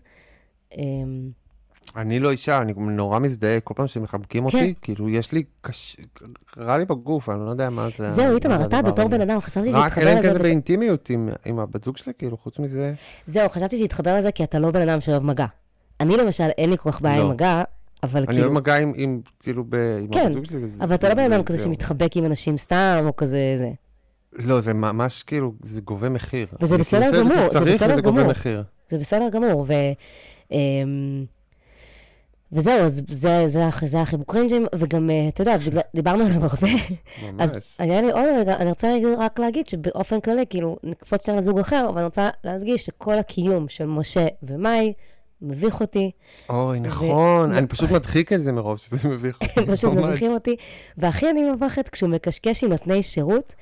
אמ, אני לא אישה, אני נורא מזדהה כל פעם שמחבקים כן. אותי, כאילו, יש לי קש... רע לי בגוף, אני לא יודע מה זה... זהו, איתמר, אתה בתור. בן אדם, חשבתי רק שהתחבר אלא אם לזה... כן זה בד- באינטימיות עם, עם הבת זוג שלי, כאילו, חוץ מזה... זהו, חשבתי שהתחבר לזה כי אתה לא בן אדם שאוהב מגע. אני למשל, אין לי כל כך בעיה לא. עם מגע, אבל אני כאילו... אוהב מגע עם, עם כאילו, ב, עם כן, הבת זוג שלי. וזה- אבל אתה לא בן אדם כזה. שמתחבק עם אנשים סתם, או כזה זה. לא, זה ממש כאילו, זה גובה מחיר. וזה אני בסדר כאילו גמור, זה בסדר גמור. זה בסדר גמור, ו... אמ, וזהו, אז זה, זה, הח- זה החיבוק קרינג'ים, וגם, אה, אתה יודע, דיברנו עליהם הרבה. אז ממש. היה לי עוד רגע, אני רוצה רק להגיד שבאופן כללי, כאילו, נקפוץ שם לזוג אחר, אבל אני רוצה להדגיש שכל הקיום של משה ומאי מביך אותי, אוי, נכון, ו- אני פשוט מדחיק את זה מרוב שזה מביך אותי. הם פשוט. מביכים אותי, והכי אני מבכת כשהוא מקשקש עם נותני שירות,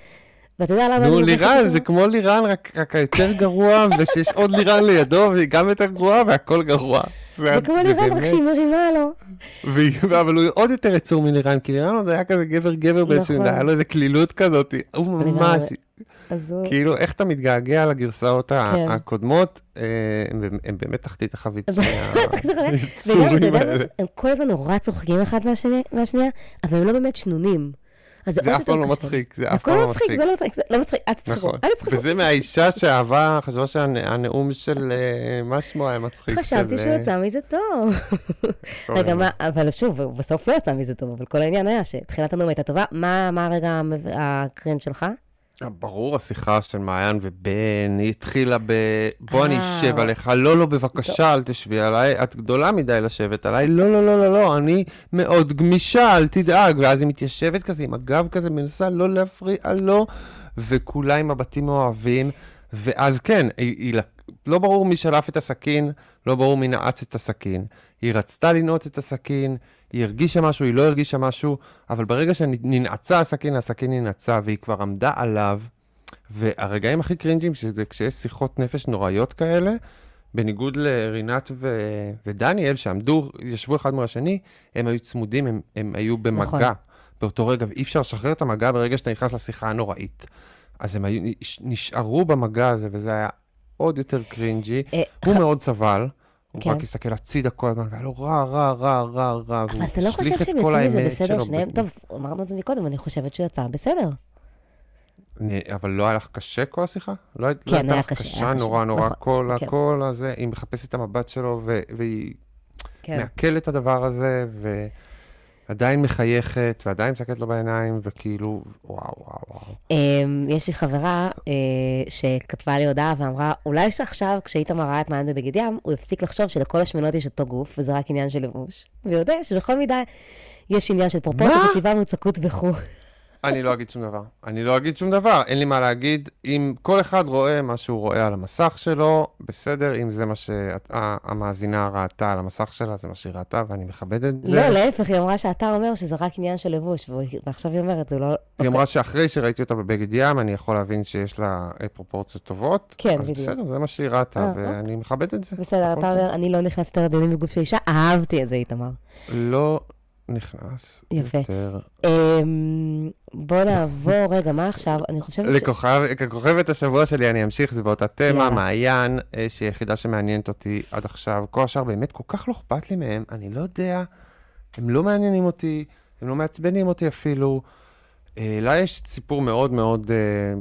ואתה יודע למה אני נו, מבכת לירן? זה כמו לירן, רק רק היותר גרוע, ושיש עוד לירן לידו, והיא גם יותר גרועה, והכל גרוע. זה כמו לירן, רק שהיא מרימה לו. אבל הוא עוד יותר יצור מלירן, כי לירן עוד היה כזה גבר גבר באיזשהו, נכון. היה לו איזה קלילות כזאת, הוא ממש. כאילו, איך אתה מתגעגע לגרסאות כן. הקודמות, אה, הם באמת תחתית החבית. הם כל הזמן נורא צוחקים אחד מהשני- מהשנייה, אבל הם לא באמת שנונים. אז זה אף פעם לא קשה. מצחיק, זה אף פעם לא לא מצחיק. זה לא מצחיק, זה לא מצחיק, אל תצחקו, נכון, אל תצחקו. וזה מהאישה שאהבה, חשבה שהנאום של, אה, מה שמו היה מצחיק. חשבתי שהוא יצא מזה טוב. רגע. מה, אבל שוב, בסוף לא יצא מזה טוב, אבל כל העניין היה שתחילת הנאום הייתה טובה. מה הרגע הקרן שלך? ברור, השיחה של מעיין ובן, היא התחילה ב... בוא אני אה. אשב עליך, לא, לא, בבקשה, אל תשבי עליי, את גדולה מדי לשבת עליי, לא, לא, לא, לא, לא, אני מאוד גמישה, אל תדאג, ואז היא מתיישבת כזה עם הגב כזה, מנסה לא להפריע לו, וכולה עם מבטים אוהבים, ואז כן, היא, היא, לא ברור מי שלף את הסכין, לא ברור מי נעץ את הסכין. היא רצתה לנעוץ את הסכין, היא הרגישה משהו, היא לא הרגישה משהו, אבל ברגע שננעצה הסכין, הסכין ננעצה, והיא כבר עמדה עליו, והרגעים הכי קרינג'ים, שזה כשיש שיחות נפש נוראיות כאלה, בניגוד לרינת ו... ודניאל, שעמדו, ישבו אחד מול השני, הם היו צמודים, הם, הם היו במגע נכון. באותו רגע, ואי אפשר לשחרר את המגע ברגע שאתה נכנס לשיחה הנוראית. אז הם היו, נשארו במגע הזה, וזה היה עוד יותר קרינג'י. אה, הוא מאוד סבל, הוא כן. רק הסתכל הצידה כל הזמן, והיה לו רע, רע, רע, רע, רע, אבל אתה לא חושב שהם יצאו מזה בסדר שניהם? טוב, אמרנו את זה מקודם, אני חושבת שהוא יצא בסדר. אבל לא היה לך קשה כל השיחה? לא הי- כן, לא הייתה היה לך קשה, נורא נורא, נכון, כל כן. הכל הזה, היא מחפשת את המבט שלו, ו- והיא כן. מעכלת את הדבר הזה, ועדיין מחייכת, ועדיין מסתכלת לו בעיניים, וכאילו, וואו, וואו, וואו. אמ, יש לי חברה אה, שכתבה לי הודעה ואמרה, אולי שעכשיו, כשאיתמר ראה את מעיין בבגד ים, הוא יפסיק לחשוב שלכל השמנות יש אותו גוף, וזה רק עניין של לבוש. ויודע שבכל מידה יש עניין של פרופורציה? וסיבה מוצקות וכו'. אני לא אגיד שום דבר. אני לא אגיד שום דבר, אין לי מה להגיד. אם כל אחד רואה מה שהוא רואה על המסך שלו, בסדר, אם זה מה שהמאזינה ראתה על המסך שלה, זה מה שהיא ראתה, ואני מכבד את זה. לא, להפך, היא אמרה שהאתר אומר שזה רק עניין של לבוש, ועכשיו היא אומרת, זה לא... היא אמרה שאחרי שראיתי אותה בבגד ים, אני יכול להבין שיש לה אה, פרופורציות טובות. כן, אז בדיוק. בסדר, זה מה שהיא ראתה, אה, ואני מכבד את זה. בסדר, אתה. אומר, אני לא נכנסת לדיונים בגוף של אישה, אהבתי את זה, איתמר. לא נכנס יפה. יותר. אמ, בוא נעבור, רגע, מה עכשיו? אני חושבת ש... לכוכב- ככוכבת השבוע שלי אני אמשיך, זה באותה תמה, יאללה. מעיין, אה, שהיא היחידה שמעניינת אותי עד עכשיו. כל השאר באמת כל כך לא אכפת לי מהם, אני לא יודע, הם לא מעניינים אותי, הם לא מעצבנים אותי אפילו. אה, לה יש סיפור מאוד מאוד, אה,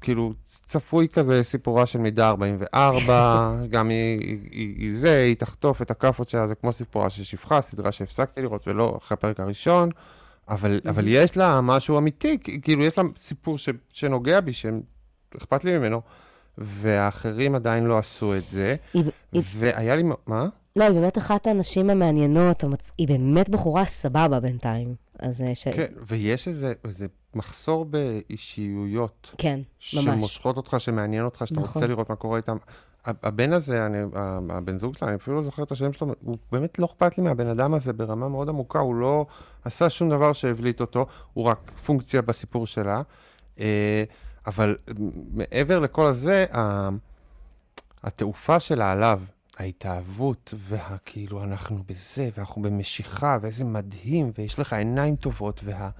כאילו, צפוי כזה, סיפורה של מידה 44, גם היא, היא, היא, היא זה, היא תחטוף את הכאפות שלה, זה כמו סיפורה של שפחה, סדרה שהפסקתי לראות ולא אחרי הפרק הראשון. אבל, אבל יש לה משהו אמיתי, כאילו יש לה סיפור ש, שנוגע בי, שאכפת לי ממנו, והאחרים עדיין לא עשו את זה. והיה לי, מה? לא, היא באמת אחת הנשים המעניינות, המצ- היא באמת בחורה סבבה בינתיים. אז אה, ש... כן, ויש איזה, איזה מחסור באישיויות. כן, ממש. שמושכות אותך, שמעניין אותך, שאתה נכון. רוצה לראות מה קורה איתם. הבן הזה, אני, הבן זוג שלה, אני אפילו לא זוכר את השם שלו, הוא באמת לא אכפת לי מהבן אדם הזה ברמה מאוד עמוקה, הוא לא עשה שום דבר שהבליט אותו, הוא רק פונקציה בסיפור שלה. אה, אבל מעבר לכל הזה, התעופה שלה עליו, ההתאהבות, והכאילו אנחנו בזה, ואנחנו במשיכה, ואיזה מדהים, ויש לך עיניים טובות, וה...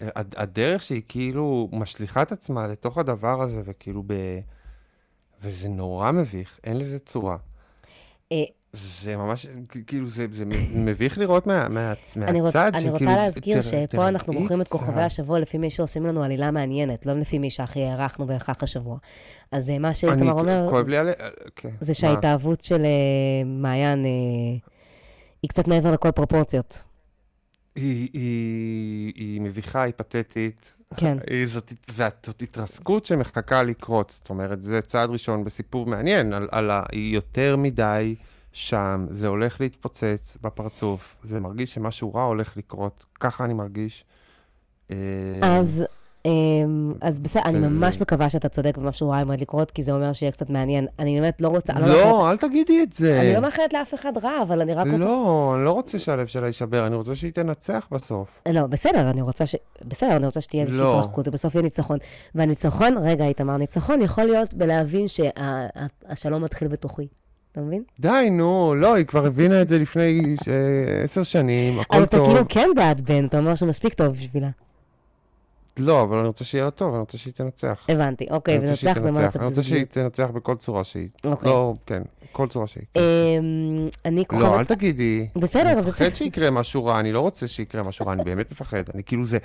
הד- הדרך שהיא כאילו משליכה את עצמה לתוך הדבר הזה, וכאילו ב... וזה נורא מביך, אין לזה צורה. אה, זה ממש, כאילו, זה, זה מביך לראות מה, מה, אני, רוצ, מהצד, אני רוצה להזכיר שפה אנחנו בוחרים את. כוכבי השבוע לפי מי שעושים לנו עלילה מעניינת, לא לפי מי שהכי הערכנו בהכרח השבוע. אז אה, מה שאיתמר אומר, לי על... כן. זה? שההתאהבות של אה, מעיין אה, היא קצת מעבר לכל פרופורציות. היא, היא, היא מביכה, היא פתטית. כן. היא זאת, זאת התרסקות שמחכה לקרות. זאת אומרת, זה צעד ראשון בסיפור מעניין, על, על ה... היא יותר מדי שם, זה הולך להתפוצץ בפרצוף, זה מרגיש שמשהו רע הולך לקרות, ככה אני מרגיש. אה, אז, אז בסדר, אני אה, ממש מקווה שאתה צודק במשהו רע עומד לקרות, כי זה אומר שיהיה קצת מעניין. אני באמת לא רוצה, לא לא, אל תגידי את זה. אני לא מאחלת לאף אחד רע, אבל אני רק רוצה... לא, אני לא רוצה שהלב שלה יישבר, אני רוצה שהיא תנצח בסוף. לא, בסדר, אני רוצה ש... בסדר, אני רוצה שתהיה איזושהי לא. התרחקות, ובסוף יהיה ניצחון. והניצחון, רגע, איתמר, ניצחון יכול להיות בלהבין שהשלום מתחיל בתוכי. אתה מבין? די, נו, לא, היא כבר הבינה את זה לפני אה, עשר שנים, הכל אבל אתה טוב. כאילו כן בעד בן, אתה אומר שמספיק טוב בשבילה. לא, אבל אני רוצה שיהיה לה טוב, אני רוצה שהיא תנצח. הבנתי, אוקיי, אני ונצח זה. קצת אני רוצה שהיא. תנצח בכל צורה שהיא. אוקיי. לא, כן, כל צורה שהיא. אמ, אני לא, אל כוכבת... תגידי. בסדר, אני בסדר. מפחד שיקרה משהו רע, אני לא רוצה שיקרה משהו רע, אני באמת מפחד. אני כאילו, זה,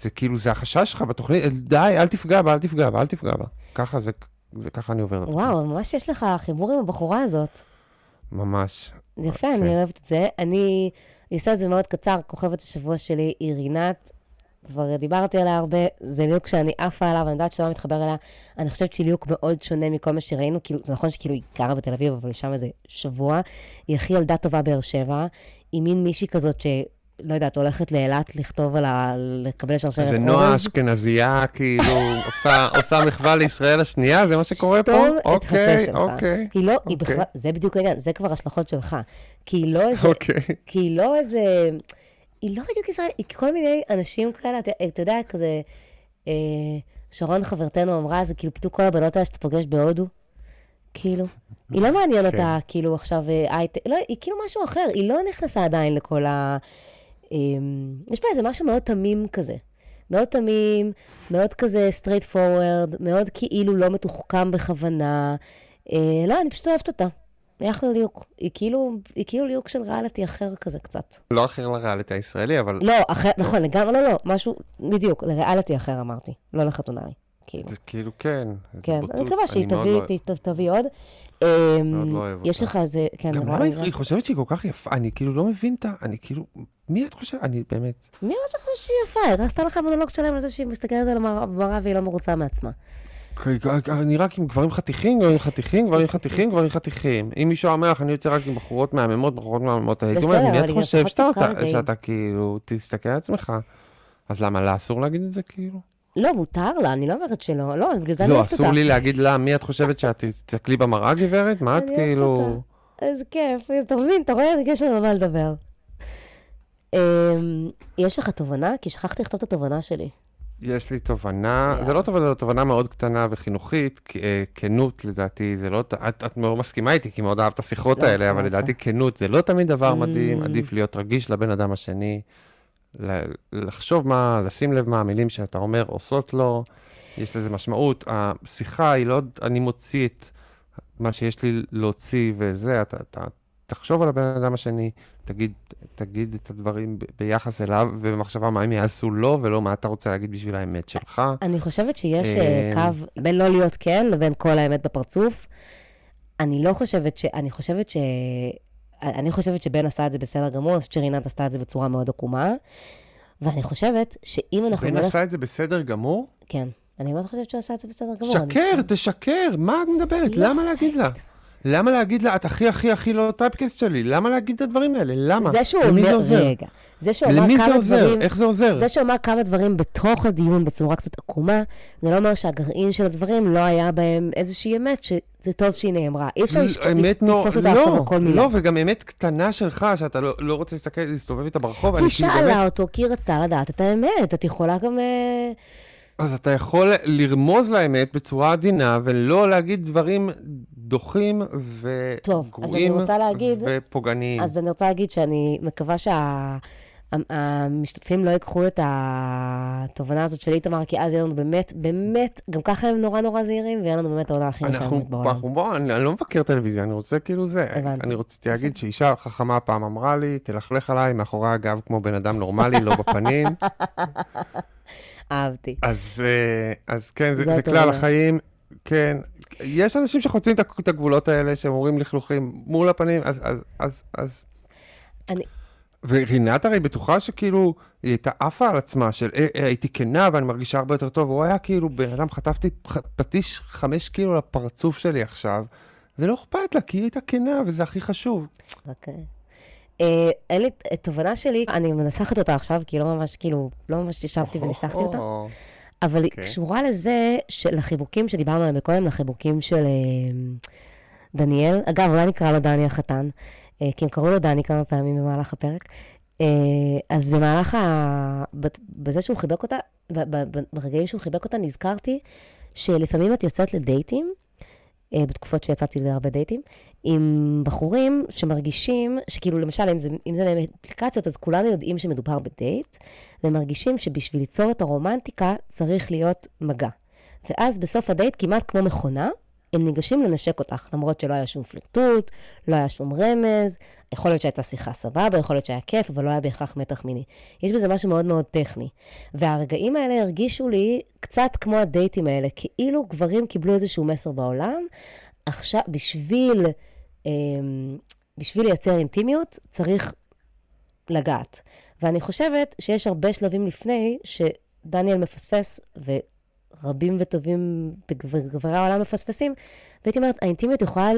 זה כאילו, זה החשש שלך בתוכנית, די, אל תפגע בה, אל תפגע בה, אל תפגע בה. ככה זה, זה ככה אני עובר. וואו, ממש יש לך חיבור עם הבחורה הזאת. ממש. יפה. אני אוהבת את זה. אני אני אעשה את זה מאוד קצר, כוכבת השבוע שלי היא רינת. כבר דיברתי עליה הרבה, זה ליהוק שאני עפה עליו, אני יודעת שאתה לא מתחבר אליה. אני חושבת שהיא ליהוק מאוד שונה מכל מה שראינו, כאילו, זה נכון שכאילו היא גרה בתל אביב, אבל היא שם איזה שבוע. היא הכי ילדה טובה באר שבע. היא מין מישהי כזאת ש... לא יודעת, הולכת לאילת לכתוב על ה... לקבל שרשרת זה נועה אורז. אשכנזייה, כאילו, עושה, עושה מחווה לישראל השנייה, זה מה שקורה פה? סתום את הפה אוקיי, שלך. אוקיי. היא לא, היא אוקיי. בכלל, זה בדיוק העניין, זה כבר השלכות שלך. כי היא לא איזה... אוקיי. כי היא לא איזה... היא לא בדיוק ישראל, היא כל מיני אנשים כאלה, אתה, אתה יודע, כזה... אה, שרון חברתנו אמרה, זה כאילו פתאום כל הבנות האלה שאתה פוגש בהודו. כאילו, היא לא מעניין אותה, כאילו עכשיו אה, הייטק, לא, היא כאילו משהו אחר, היא לא נכנסה עדיין לכל ה... אה, יש בה איזה משהו מאוד תמים כזה. מאוד תמים, מאוד כזה straight forward, מאוד כאילו לא מתוחכם בכוונה. אה, לא, אני פשוט אוהבת אותה. היא אחלה ליהוק. היא כאילו, היא כאילו ליהוק של ריאליטי אחר כזה קצת. לא אחר לריאליטי הישראלי, אבל לא, אחר, נכון, לגמרי לא, לא, משהו, בדיוק, לריאליטי אחר אמרתי, לא לחתונאי, כאילו. זה כאילו כן. כן. אני מקווה שהיא מאוד תביא, לא- ת- ת- תביא עוד. מאוד אמ, לא אוהב יש אותה. לך איזה, כן, גם למה רואה- היא חושבת שהיא כל כך יפה? אני כאילו לא מבין את ה... אני כאילו... מי את חושבת? אני באמת... מי אמר שחושב שהיא יפה? היא עשתה לך מונולוג שלם על זה שהיא מסתכלת על המראה והיא לא מרוצה מעצמה. אני רק עם גברים חתיכים, גברים חתיכים, גברים חתיכים, גברים חתיכים. אם מישהו אומר לך, אני יוצא רק עם בחורות מהממות, בחורות מהממות, הייתי אומר, מי את חושב שאתה, כאילו, תסתכל על עצמך. אז למה לה אסור להגיד את זה כאילו? לא, מותר לה, אני לא אומרת שלא. לא, בגלל זה אני לא, אוהבת אותה. אסור לי להגיד לה, מי את חושבת שאת תסתכלי במראה, גברת? מה את כאילו... איזה כיף, אתה מבין, אתה רואה, יש לנו מה לדבר. אמ, יש לך תובנה? כי שכחתי לכתוב את התובנה שלי. יש לי תובנה, יאללה. זה לא תובנה, זו תובנה מאוד קטנה וחינוכית, כ- אה, כנות לדעתי, זה לא, את, את מאוד מסכימה איתי, כי מאוד אהבת את השיחות לא האלה, אבל איתך. לדעתי כנות זה לא תמיד דבר Mm. מדהים, עדיף להיות רגיש לבן אדם השני, לחשוב מה, לשים לב מה המילים שאתה אומר עושות לו, יש לזה משמעות. השיחה היא לא, אני מוציא את מה שיש לי להוציא וזה, אתה, אתה תחשוב על הבן אדם השני, תגיד, תגיד את הדברים ב- ביחס אליו, ובמחשבה מה הם יעשו לו, ולא מה אתה רוצה להגיד בשביל האמת שלך. אני חושבת שיש אמ. אה, קו בין לא להיות כן לבין כל האמת בפרצוף. אני לא חושבת ש... אני חושבת ש... אני חושבת שבן עשה את זה בסדר גמור, אני חושבת שרינת עשתה את זה בצורה מאוד עקומה. ואני חושבת שאם אנחנו... בן נלך- עשה את זה בסדר גמור? כן. אני מאוד חושבת שהוא עשה את זה בסדר גמור. אני- שקר, תשקר, מה את מדברת? לא. למה להגיד לה? למה להגיד לה, את הכי הכי הכי לא טייפקסט שלי? למה להגיד את הדברים האלה? למה? זה שהוא אומר... זה עוזר? רגע. זה שהוא אמר כמה עוזר? דברים... איך זה עוזר? זה שהוא אמר כמה דברים בתוך הדיון בצורה קצת עקומה, זה לא אומר שהגרעין של הדברים לא היה בהם איזושהי אמת, שזה טוב שהיא נאמרה. אי אפשר לתפוס אותה עכשיו על כל לא, מילה. לא, וגם אמת קטנה שלך, שאתה לא לא רוצה להסתכל, להסתובב איתה ברחוב, היא כאילו שאלה באמת, אותו כי היא רצתה לדעת את האמת. את יכולה גם... אה, אז אתה יכול לרמוז לאמת בצורה עדינה, ולא להגיד דברים דוחים וגרועים ופוגעניים. אז אני רוצה להגיד שאני מקווה שהמשתתפים לא ייקחו את התובנה הזאת של איתמר, כי אז יהיה לנו באמת, באמת, גם ככה הם נורא נורא זהירים, ויהיה לנו באמת העונה הכי משעממת בעולם. אנחנו בוא, אני, אני לא מבקר טלוויזיה, אני רוצה כאילו זה. הבנתי. אני רציתי להגיד שאישה חכמה פעם אמרה לי, תלכלך עליי מאחורי הגב כמו בן אדם נורמלי, לא בפנים. אהבתי. אז, אה, אז כן, זה, זה כלל. החיים. כן, יש אנשים שחוצים את הגבולות האלה, שהם אומרים לכלוכים מול הפנים, אז, אז, אז, אז... אני- ורינת הרי בטוחה שכאילו, היא הייתה עפה על עצמה, של "אה, אה, הייתי כנה ואני מרגישה הרבה יותר טוב, הוא היה כאילו, בן אדם, חטפתי פטיש חמש קילו לפרצוף שלי עכשיו, ולא אכפת לה, כי היא הייתה כנה, וזה הכי חשוב. אוקיי. אה, אין לי את תובנה שלי, אני מנסחת אותה עכשיו, כי לא ממש, כאילו, לא ממש ישבתי וניסחתי אותה, אבל היא אוקיי. קשורה לזה, של החיבוקים שדיברנו עליהם קודם, לחיבוקים של אה, דניאל. אגב, אולי נקרא לו דני החתן, אה, כי הם קראו לו דני כמה פעמים במהלך הפרק. אה, אז במהלך ה... בזה שהוא חיבק אותה, ברגעים שהוא חיבק אותה, נזכרתי שלפעמים את יוצאת לדייטים, בתקופות שיצאתי להרבה דייטים, עם בחורים שמרגישים, שכאילו למשל, אם זה, אם זה אפליקציות, אז כולנו יודעים שמדובר בדייט, והם מרגישים שבשביל ליצור את הרומנטיקה צריך להיות מגע. ואז בסוף הדייט, כמעט כמו מכונה, הם ניגשים לנשק אותך, למרות שלא היה שום פלירטוט, לא היה שום רמז, יכול להיות שהייתה שיחה סבבה, יכול להיות שהיה כיף, אבל לא היה בהכרח מתח מיני. יש בזה משהו מאוד מאוד טכני. והרגעים האלה הרגישו לי קצת כמו הדייטים האלה, כאילו גברים קיבלו איזשהו מסר בעולם, עכשיו, בשביל, בשביל לייצר אינטימיות, צריך לגעת. ואני חושבת שיש הרבה שלבים לפני שדניאל מפספס, ורבים וטובים בגברי העולם מפספסים, והייתי אומרת, האינטימיות יכולה,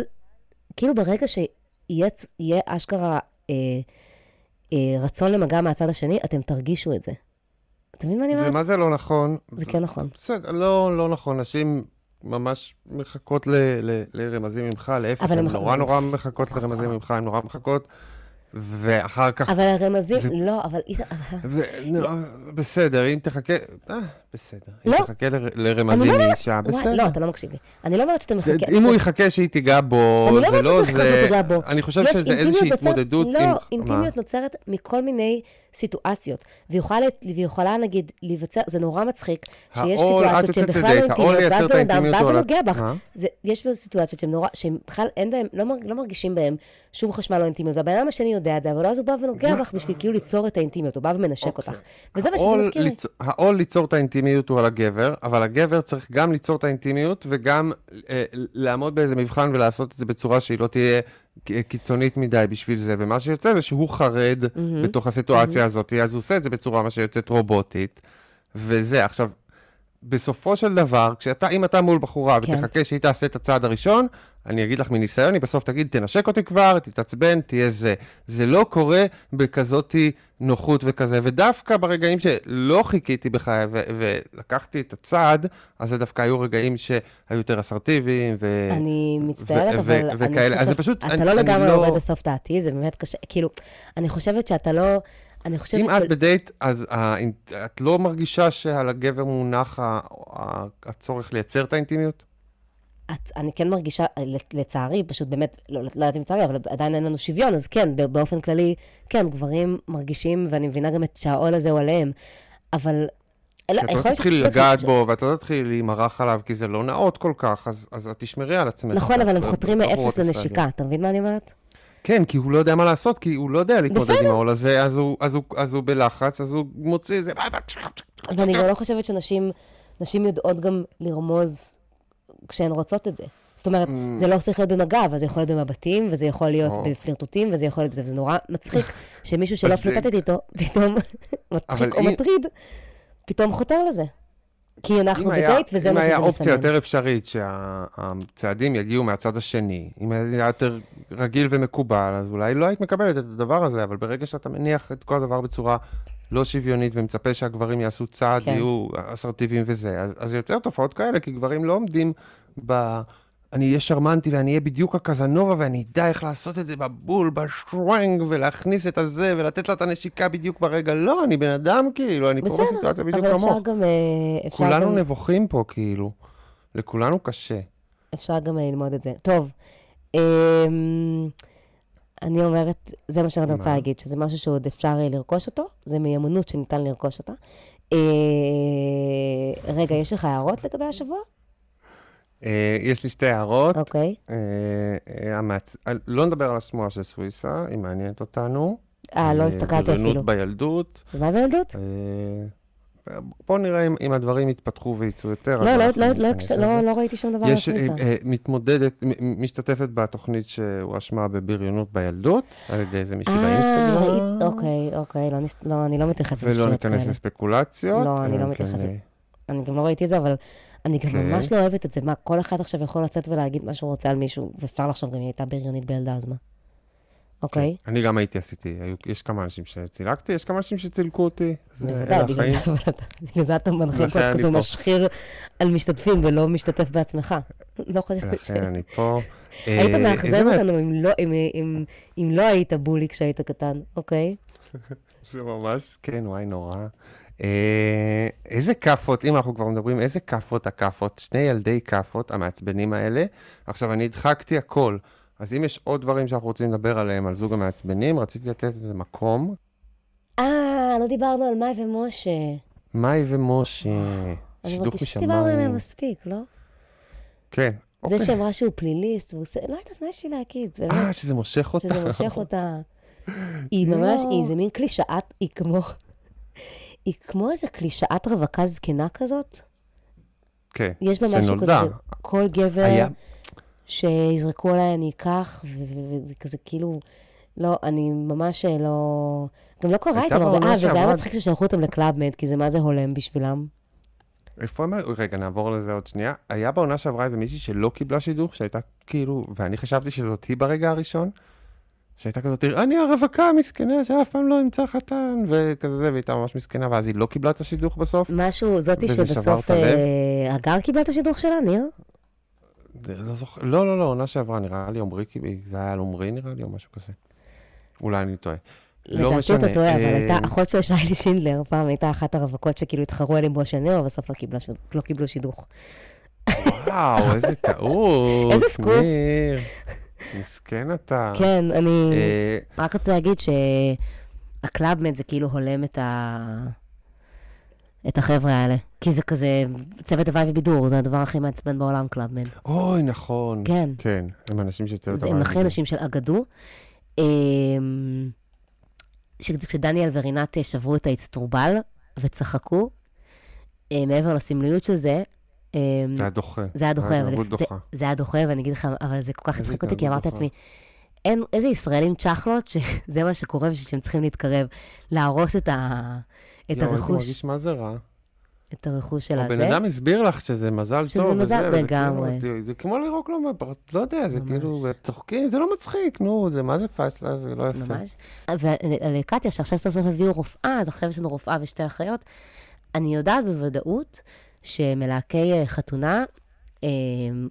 כאילו ברגע שיהיה יהיה אשכרה אה, אה, רצון למגע מהצד השני, אתם תרגישו את זה. אתה מבין מה אני זה אומרת? מה זה לא נכון? זה כן נכון. בסדר, לא, לא נכון, נשים ממש מחכות ל, ל, לרמזים ממך, להפך, הן הם- נורא נורא מחכות לרמזים ממך, הן נורא מחכות, ואחר כך... אבל הרמזים, זה- לא, אבל... ו... בסדר, אם תחכה... בסדר. לא. אם תחכה ל... לרמזים אני לא מאישה, וואי, בסדר. לא, אתה לא מקשיב לי. אני לא אומרת שאתה מחכה... אם הוא יחכה שהיא תיגע בו, אני לא זה אומרת לא שצריך זה... שתיגע בו. אני חושב שזה איזושהי נוצרת- התמודדות לא, עם... מה? אינטימיות נוצרת מכל מיני סיטואציות. ויכולה, ויכולה נגיד, להיווצר, זה נורא מצחיק, שיש סיטואציות שהן בכלל לא אינטימיות, ואז בן אדם בא ה- ונוגע בך. זה, יש סיטואציות שהן נורא, שהן בכלל אין בהן, לא, לא מרגישים בהן שום חשמל או אינטימיות, והבן אדם השני יודע את זה, אבל אז הוא בא ונוגע בך בשביל כאילו ליצור את האינטימיות, הוא בא ומנשק אוקיי. אותך. וזה מה שזה מזכיר לי. ליצ- העול ליצור את האינטימיות הוא על הגבר, אבל הגבר צריך גם ליצור את האינטימיות וגם אה, לעמוד באיזה מבחן ולעשות את זה בצורה שהיא לא תהיה קיצונית מדי בשביל זה, ומה שיוצא זה שהוא חרד בתוך הסיטואציה הזאת, אז הוא עושה את זה בצורה מה שיוצאת רובוטית, וזה. עכשיו, בסופו של דבר, כשאתה, אם אתה מול בחורה כן. ותחכה שהיא תעשה את הצעד הראשון, אני אגיד לך מניסיון, היא בסוף תגיד, תנשק אותי כבר, תתעצבן, תהיה זה. זה לא קורה בכזאתי נוחות וכזה, ודווקא ברגעים שלא חיכיתי בחיי ו- ולקחתי את הצעד, אז זה דווקא היו רגעים שהיו יותר אסרטיביים, ו... אני מצטערת, ו- אבל ו- אני וכאלה. אז זה חושבת פשוט, שאתה אני- לא לגמרי לא- יורד לסוף דעתי, זה באמת קשה, כאילו, אני חושבת שאתה לא, אני חושבת אם של- את בדייט, אז את לא מרגישה שעל הגבר מונח הצורך לייצר את האינטימיות? את, אני כן מרגישה, לצערי, פשוט באמת, לא, לא יודעת אם לצערי, אבל עדיין אין לנו שוויון, אז כן, באופן כללי, כן, גברים מרגישים, ואני מבינה גם את שהעול הזה הוא עליהם, אבל... לא, את לא תתחילי לגעת ש- בו, ואת לא תתחילי להימרח עליו, כי זה לא נאות כל כך, אז, אז את תשמרי על עצמך. נכון, אבל הם ב- חותרים מאפס. לנשיקה, אתה מבין מה אני אומרת? כן, כי הוא לא יודע מה לעשות, כי הוא לא יודע להתמודד. עם העול הזה, אז הוא, אז, הוא, אז הוא בלחץ, אז הוא מוציא איזה... ואני גם לא חושבת שנשים נשים יודעות גם לרמוז כשהן רוצות את זה. זאת אומרת, זה לא צריך להיות במגע, אבל זה יכול להיות במבטים, וזה יכול להיות Mm. או. בפלירטוטים, וזה יכול להיות בזה, וזה נורא מצחיק שמישהו שלא אז זה- פלירטט איתו, פתאום מצחיק או מטריד, פתאום חותר לזה. כי אנחנו אם היה, בדייט, וזה אם מה היה שזה אופציה מסמן. יותר אפשרית שהצעדים יגיעו מהצד השני, אם היה יותר רגיל ומקובל, אז אולי לא היית מקבלת את הדבר הזה, אבל ברגע שאתה מניח את כל הדבר בצורה לא שוויונית ומצפה שהגברים יעשו צעד, כן. יהיו אסרטיביים וזה, אז, אז יוצר תופעות כאלה, כי גברים לא עומדים ב... אני אהיה שרמנטי ואני אהיה בדיוק הקזנובה ואני אדע איך לעשות את זה בבול, בשוואנג, ולהכניס את הזה ולתת לה את הנשיקה בדיוק ברגע. לא, אני בן אדם כאילו, אני פה בסדר, בסיטואציה בדיוק אבל אפשר כמוך. גם... אה, אפשר כולנו גם- נבוכים פה, כאילו. לכולנו קשה. אפשר גם אה, ללמוד את זה. טוב, אמ, אני אומרת, זה מה שאני רוצה? להגיד, שזה משהו שעוד אפשר אה, לרכוש אותו, זה מיומנות שניתן לרכוש אותה. אה, רגע, יש לך הערות לגבי השבוע? אה, יש לי שתי הערות. אוקיי. אה, אה, לא נדבר על השמועה של סוויסה, היא מעניינת אותנו. אה, לא הסתכלתי אפילו. בריונות בילדות. ומה בילדות? בואו נראה אם, אם הדברים יתפתחו וייצאו יותר. לא, לא, לא, לא, ניכנס לא, לזה. לא ראיתי שום דבר על יש. אה, מתמודדת, משתתפת בתוכנית שהואשמה בבריונות בילדות, על ידי איזה מישהי אה, באינסטגרם. אוקיי, אוקיי, לא, לא, אני לא מתייחסת ולא לשטויות ניכנס כאלה. לספקולציות. לא, אני לא מתייחסת. אה, אני גם לא ראיתי את זה, אבל אני גם כן. ממש לא אוהבת את זה. מה, כל אחד עכשיו יכול לצאת ולהגיד מה שהוא רוצה על מישהו, ואפשר לחשוב גם היא הייתה בריונית בילדה, אז מה? אוקיי? כן. אני גם הייתי עשיתי, היו- יש כמה אנשים שצילקתי, יש כמה אנשים שצילקו אותי. זה בוודאי, בגלל. זה, אתה- פה אני כזה. משחיר על משתתפים ולא משתתף בעצמך. לא חושבת ש... לכן אני פה. היית אה, מאכזב איזה מה- אותנו אם לא- אם- אם- אם לא היית בולי כשהיית קטן, אוקיי? זה ממש, כן, וואי, נורא. אה, איזה כאפות, אם אנחנו כבר מדברים, איזה כאפות הכאפות, שני ילדי כאפות, המעצבנים האלה. עכשיו, אני הדחקתי הכל, אז אם יש עוד דברים שאנחנו רוצים לדבר עליהם, על זוג המעצבנים, רציתי לתת לזה מקום. אה, לא דיברנו על מאי ומשה. מאי ומשה, אני שידוך מרגישה שדיברנו עליהם משמיים. מספיק, לא? כן, זה אוקיי. שאמרה שהוא פליליסט, והוא עושה, לא יודעת מה יש לי להגיד, באמת. אה, שזה מושך אותה. שזה מושך אותה. היא ממש. היא איזה מין קלישאת, היא כמו, היא כמו איזה קלישאת רווקה זקנה כזאת. כן, יש בה משהו כזה. שכל גבר היה, שיזרקו עליי אני אקח, וכזה כאילו, לא, אני ממש לא, גם לא קרה הייתה איתם הרבה, אה, וזה היה מצחיק ששלחו אותם לקלאבמד, כי זה מה זה הולם בשבילם. איפה הם היו? רגע, נעבור לזה עוד שנייה. היה בעונה שעברה איזה מישהי שלא קיבלה שידוך, שהייתה כאילו, ואני חשבתי שזאת היא ברגע הראשון, שהייתה כזאת, אני הרווקה המסכנה שאף פעם לא ימצא חתן, וכזה, והייתה ממש מסכנה, ואז היא לא קיבלה את השידוך בסוף. משהו, זאתי שבסוף? אה, הגר קיבלה את השידוך שלה, ניר? לא זוכר, לא, לא, לא, עונה שעברה, נראה לי קיבל- זה היה על עמרי נראה לי, או משהו כזה. אולי אני טועה. לא לדעתי משנה. אתה טועה, אבל אה, הייתה, אחות של שיילי שינדלר, פעם הייתה אחת הרווקות שכאילו התחרו על עם ניר, ובסוף לא לא קיבלו שידוך. וואו, איזה טעות. איזה סקופ. מסכן אתה. כן, אני אה, רק רוצה להגיד שהקלאבמד זה כאילו הולם את ה... את החבר'ה האלה. כי זה כזה צוות הוואי ובידור, זה הדבר הכי מעצבן בעולם, קלאבמד. אוי, נכון. כן. כן, הם אנשים שצוות זה- הם הבית הכי. אנשים של אגדו. אמ, כשדניאל ורינת שברו את האצטרובל וצחקו, אה, מעבר לסמליות של זה, זה היה דוחה. זה היה דוחה, אבל זה- היה דוחה, ואני אגיד לך, אבל זה כל כך הצחיק אותי, כי אמרתי. לעצמי, אין, איזה ישראלים צ'חלות, שזה מה שקורה ושהם צריכים להתקרב, להרוס את, ה, את יואו, הייתי הרכוש. מרגיש מה זה רע. את הרכוש של הזה. בן אדם הסביר לך שזה מזל שזה טוב. מזל, וזה, וזה לגמרי. כאילו- זה- זה כמו לירוק לא, לא יודע, זה ממש. כאילו, צוחקים, זה לא מצחיק, נו, זה מה זה פסלה, זה לא יפה. ממש. ולקטיה, שעכשיו סוף סוף הביאו רופאה, אז עכשיו יש לנו רופאה ושתי אחיות. אני יודעת בוודאות שמלהקי אה, חתונה אה,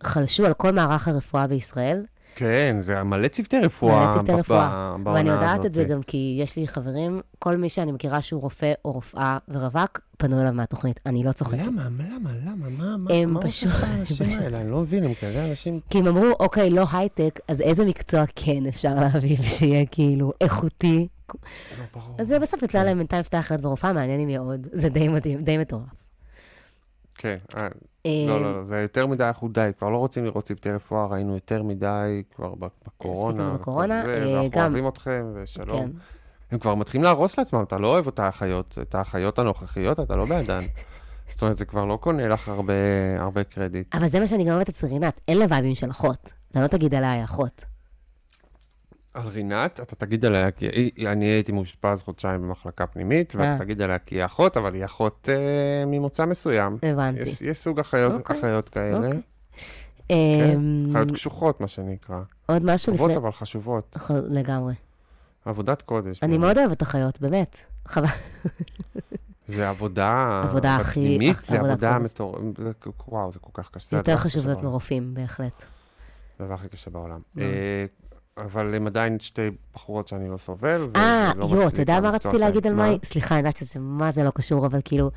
חלשו על כל מערך הרפואה בישראל. כן, זה מלא צוותי רפואה. מלא צוותי רפואה. ואני יודעת הזאת. את זה גם כי יש לי חברים, כל מי שאני מכירה שהוא רופא או רופאה ורווק, פנו אליו מהתוכנית. אני לא צוחקת. למה, למה, למה, מה, מה, הם מה פשוט- עושים האנשים האלה? אני לא מבין, הם כאלה אנשים... כי הם אמרו, אוקיי, לא הייטק, אז איזה מקצוע כן אפשר להביא ושיהיה כאילו איכותי? לא. אז זה בסוף יצא להם בינתיים שתי אחיות ורופאה, מעניין לי מאוד. זה די מדהים, די מטורף. כן, אה, אה, לא, לא, לא, זה יותר מדי, אנחנו די, כבר לא רוצים לראות צוותי רפואה, ראינו יותר מדי כבר בקורונה. בקורונה, אה, ואנחנו גם- אוהבים אתכם, ושלום. כן. הם כבר מתחילים להרוס לעצמם, אתה לא אוהב את האחיות, את האחיות הנוכחיות, אתה לא בעדן. זאת אומרת, זה כבר לא קונה לך הרבה, הרבה קרדיט. אבל זה מה שאני גם אוהבת אצל רינת, אין לה וייבים של אחות. אתה לא תגיד עליה היא אחות. על רינת, אתה תגיד עליה, כי אני הייתי מאושפז חודשיים במחלקה פנימית, אה. ואתה תגיד עליה כי היא אחות, אבל היא אחות אה, ממוצא מסוים. הבנתי. יש, יש סוג אחיות, אוקיי, אחיות כאלה, אוקיי. כן, אמ, אחיות קשוחות, מה שנקרא. עוד משהו טובות לפני... אבל חשובות. לגמרי. עבודת קודש. אני באמת. מאוד אוהבת אחיות, באמת. חבל. זה עבודה, עבודה הכי- פנימית, הכ- זה עבודה. מטורפת, וואו, זה כל כך קשה. יותר הדבר הכי חשוב קשה להיות בעולם. מרופאים, בהחלט. זה הדבר הכי קשה בעולם. אבל הם עדיין שתי בחורות שאני לא סובל, אה, וזה לא יואו, אתה מצדיק יודע מה רציתי להגיד. על מאי? סליחה, אני יודעת שזה מה זה לא קשור, אבל כאילו,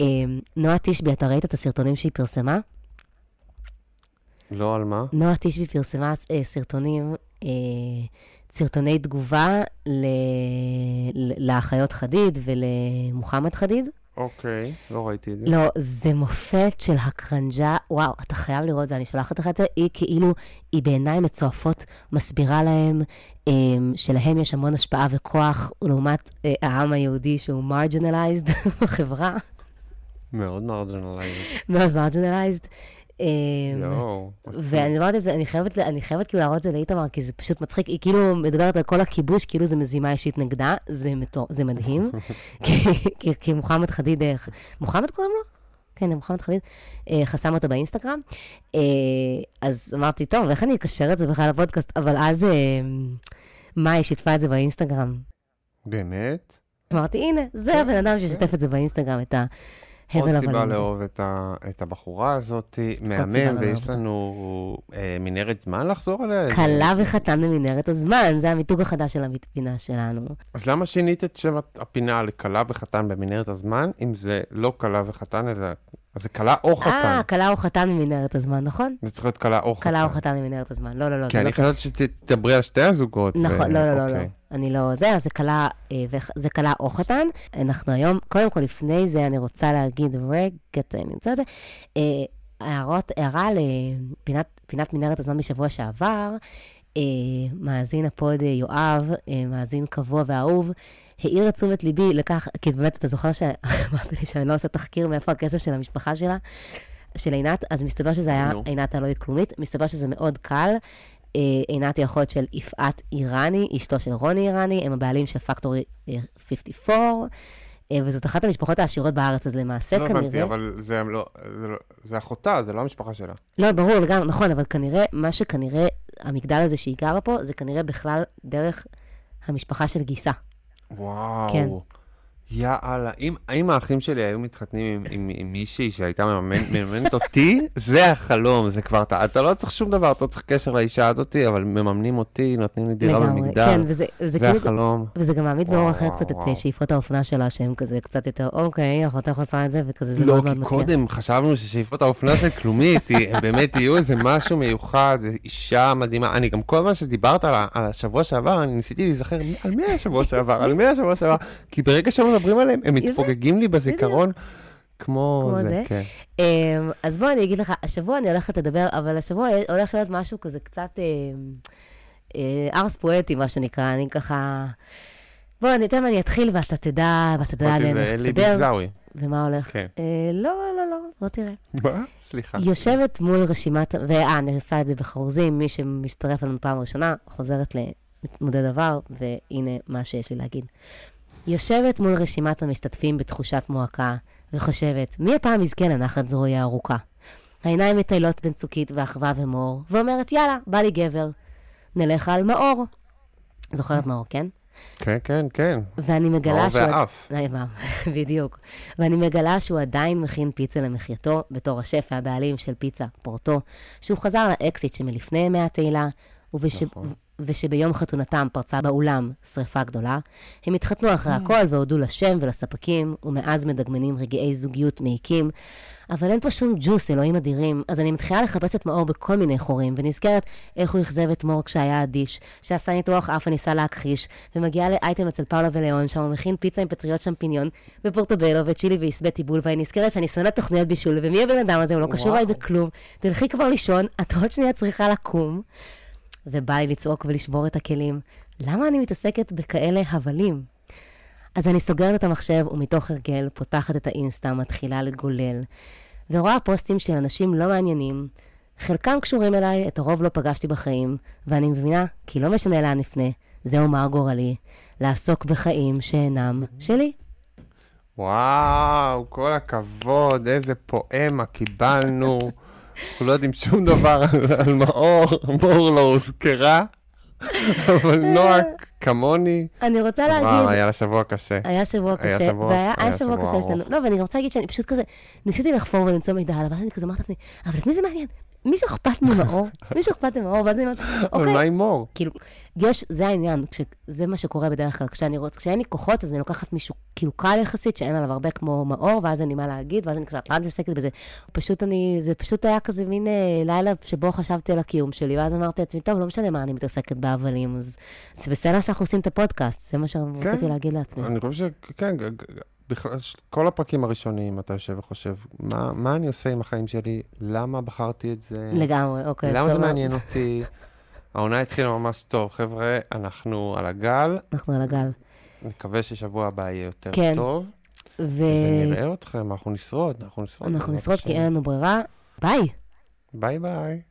אמ, נועה תשבי, אתה ראית את הסרטונים שהיא פרסמה? לא על מה? נועה תשבי פרסמה אה, סרטונים, אה, סרטוני תגובה לאחיות חדיד ולמוחמד חדיד. אוקיי, לא ראיתי את זה. לא, זה מופת של הקרנג'ה, וואו, אתה חייב לראות את זה, אני שולחת לך את זה. היא כאילו, היא בעיניים מצועפות, מסבירה להם um, שלהם יש המון השפעה וכוח, לעומת uh, העם היהודי שהוא מרג'נליזד בחברה, מאוד מרג'נלייזד. מאוד מרג'נליזד. יואו. ואני אומרת את זה, אני חייבת, אני חייבת כאילו להראות את זה לאיתמר, כי זה פשוט מצחיק. היא כאילו מדברת על כל הכיבוש, כאילו זה מזימה אישית נגדה, זה, מטור, זה מדהים. כי, כי, כי מוחמד חדיד, אה, מוחמד קוראים לו? כן, מוחמד חדיד, אה, חסם אותו באינסטגרם. אה, אז אמרתי, טוב, איך אני אקשר את זה בכלל לפודקאסט? אבל אז מאי שיתפה את זה באינסטגרם. באמת? אמרתי, הנה, זה הבן אדם ששיתף את זה באינסטגרם, את עוד סיבה הבלים הזה. לאהוב את ה- את הבחורה הזאת, סיבה מהמם, ויש. לנו אה, מנהרת זמן לחזור עליה? כלה וחתן במנהרת הזמן, זה המיתוג החדש של הפינה שלנו. אז למה שינית את שם הפינה לכלה וחתן במנהרת הזמן, אם זה לא כלה וחתן, אלא... אז זה כלה או חתן. אה, כלה או חתן ממנהרת הזמן, נכון? זה צריך להיות כלה או חתן. כלה או חתן ממנהרת הזמן. לא, לא, לא. כי זה לא אני חושבת שתדברי על שתי הזוגות. נכון, לא, לא, לא, לא. אוקיי. אני לא זה, אז זה כלה, אה, זה כלה או חתן. אנחנו היום, קודם כל, לפני זה, אני רוצה להגיד, רגע, אני נמצא את זה. אה, הערות, הערה לפינת פינת מנהרת הזמן משבוע שעבר. אה, מאזין הפוד אה, יואב, אה, מאזין קבוע ואהוב, העיר את תשומת ליבי לכך, כי באמת, אתה זוכר שאמרת לי שאני לא עושה תחקיר מאיפה הכסף של המשפחה שלה, של עינת, אז מסתבר שזה היה נו. עינת הלא כלומית, מסתבר שזה מאוד קל. אה, עינת היא אחות של יפעת איראני, אשתו של רוני איראני, הם הבעלים של פקטורי אה, 54, אה, וזאת אחת המשפחות העשירות בארץ, אז למעשה לא כנראה... הבנתי, אבל זה לא... זה לא- זה אחותה, זה לא המשפחה שלה. לא, ברור, לגמרי, נכון, אבל כנראה, מה שכנראה, המגדל הזה שהיא גרה פה, זה כנראה בכלל דרך המשפחה של גיסה. וואו. כן. יאללה, אם, אם האחים שלי היו מתחתנים עם, עם, עם מישהי שהייתה מממן, מממנת אותי, זה החלום, זה כבר, אתה, אתה לא צריך שום דבר, אתה לא צריך קשר לאישה הזאתי, אבל מממנים אותי, נותנים לי דירה לגמרי, במגדל, כן, וזה, וזה זה כאילו... החלום. וזה גם מעמיד באור אחר קצת את שאיפות האופנה שלה, שהם כזה קצת יותר, אוקיי, אחותך עושה את זה, וכזה זה לא, מאוד מאוד כי מפתיע. קודם חשבנו ששאיפות האופנה של כלומית, היא- הם באמת יהיו איזה משהו מיוחד, אישה מדהימה. אני גם כל הזמן שדיברת על על השבוע שעבר, אני ניסיתי להיזכר על מי השבוע שעבר, על מי השבוע שעבר, כי ברגע שמדברים עליהם, הם מתפוגגים לי בזיכרון, כמו כמו זה, זה. כן. אמ, אז בוא אני אגיד לך, השבוע אני הולכת לדבר, אבל השבוע הולך להיות משהו כזה קצת אמ, אה, ארס פואטי, מה שנקרא, אני ככה... בוא, אני אתן, אני אתחיל ואתה תדע, ואתה תדע אמרתי, עליהם איך אלי לדבר, ביגזאווי. ומה הולך. כן. אה, לא, לא, לא, בוא תראה. מה? סליחה. יושבת מול רשימת, ואה, אני עושה את זה בחרוזים, מי שמצטרף אלינו פעם ראשונה, חוזרת למתמודד עבר, והנה מה שיש לי להגיד. יושבת מול רשימת המשתתפים בתחושת מועקה, וחושבת, מי הפעם יזכה לנחת זרועי הארוכה? העיניים מטיילות בין צוקית ואחווה ומור, ואומרת, יאללה, בא לי גבר. נלך על מאור. זוכרת מאור, כן? כן, כן, כן. ואני מגלה מאור שהוא... והאף. לא, מה, בדיוק. ואני מגלה שהוא עדיין מכין פיצה למחייתו, בתור השף והבעלים של פיצה פורטו, שהוא חזר לאקזיט שמלפני ימי התהילה, ובש... נכון. ושביום חתונתם פרצה באולם שריפה גדולה. הם התחתנו אחרי הכל והודו לשם ולספקים, ומאז מדגמנים רגעי זוגיות מעיקים. אבל אין פה שום ג'וס, אלוהים אדירים, אז אני מתחילה לחפש את מאור בכל מיני חורים, ונזכרת איך הוא אכזב את מור כשהיה אדיש, שעשה ניתוח אף וניסה להכחיש, ומגיעה לאייטם אצל פאולה וליאון, שם הוא מכין פיצה עם פטריות שמפיניון, ופורטובלו וצ'ילי ועשבי טיבול, ואני נזכרת שאני שונאת תוכניות בישול, ומי הבן אדם הזה, הוא לא קשור. אליי בכלום. תלכי כבר לישון, את עוד שנייה צריכה לקום. ובא לי לצעוק ולשבור את הכלים. למה אני מתעסקת בכאלה הבלים? אז אני סוגרת את המחשב, ומתוך הרגל פותחת את האינסטה, מתחילה לגולל, ורואה פוסטים של אנשים לא מעניינים. חלקם קשורים אליי, את הרוב לא פגשתי בחיים, ואני מבינה כי לא משנה לאן נפנה, זהו מר גורלי, לעסוק בחיים שאינם שלי. וואו, כל הכבוד, איזה פואמה קיבלנו. אנחנו לא יודעים שום דבר על, מאור, מאור לא הוזכרה, אבל נועה כמוני, אני רוצה וואו, להגיד... היה לה שבוע קשה. היה שבוע היה קשה, שבוע- והיה היה היה שבוע שבוע קשה שלנו. לא, ואני גם רוצה להגיד שאני פשוט כזה, ניסיתי לחפור ולמצוא מידע עליו, ואז אני כזה אמרתי לעצמי, אבל את מי זה מעניין? מישהו אכפת ממאור? מישהו אכפת ממאור? ואז אני אומרת, אבל אוקיי. מה עם מור? כאילו, יש, זה העניין, כש, זה מה שקורה בדרך כלל. כשאני רוצ, כשאין לי כוחות, אז אני לוקחת מישהו כאילו קל יחסית, שאין עליו הרבה כמו מאור, ואז אין לי מה להגיד, ואז אני כזה, את מתעסקת בזה. פשוט אני, זה פשוט היה כזה מין אה, לילה שבו חשבתי על הקיום שלי, ואז אמרתי לעצמי, טוב, לא משנה מה אני מתעסקת בהבלים, אז זה בסדר שאנחנו עושים את הפודקאסט, זה מה שרציתי להגיד לעצמי. אני חושב שכן, בכלל, כל הפרקים הראשונים אתה יושב וחושב, מה, מה אני עושה עם החיים שלי? למה בחרתי את זה? לגמרי, אוקיי. למה זה מעניין אותי? העונה התחילה ממש טוב. חבר'ה, אנחנו על הגל, אנחנו על הגל. נקווה ששבוע הבא יהיה יותר כן. טוב, ו... ונראה אתכם, אנחנו נשרוד, אנחנו נשרוד. אנחנו נשרוד כי. אין לנו ברירה. ביי. ביי ביי.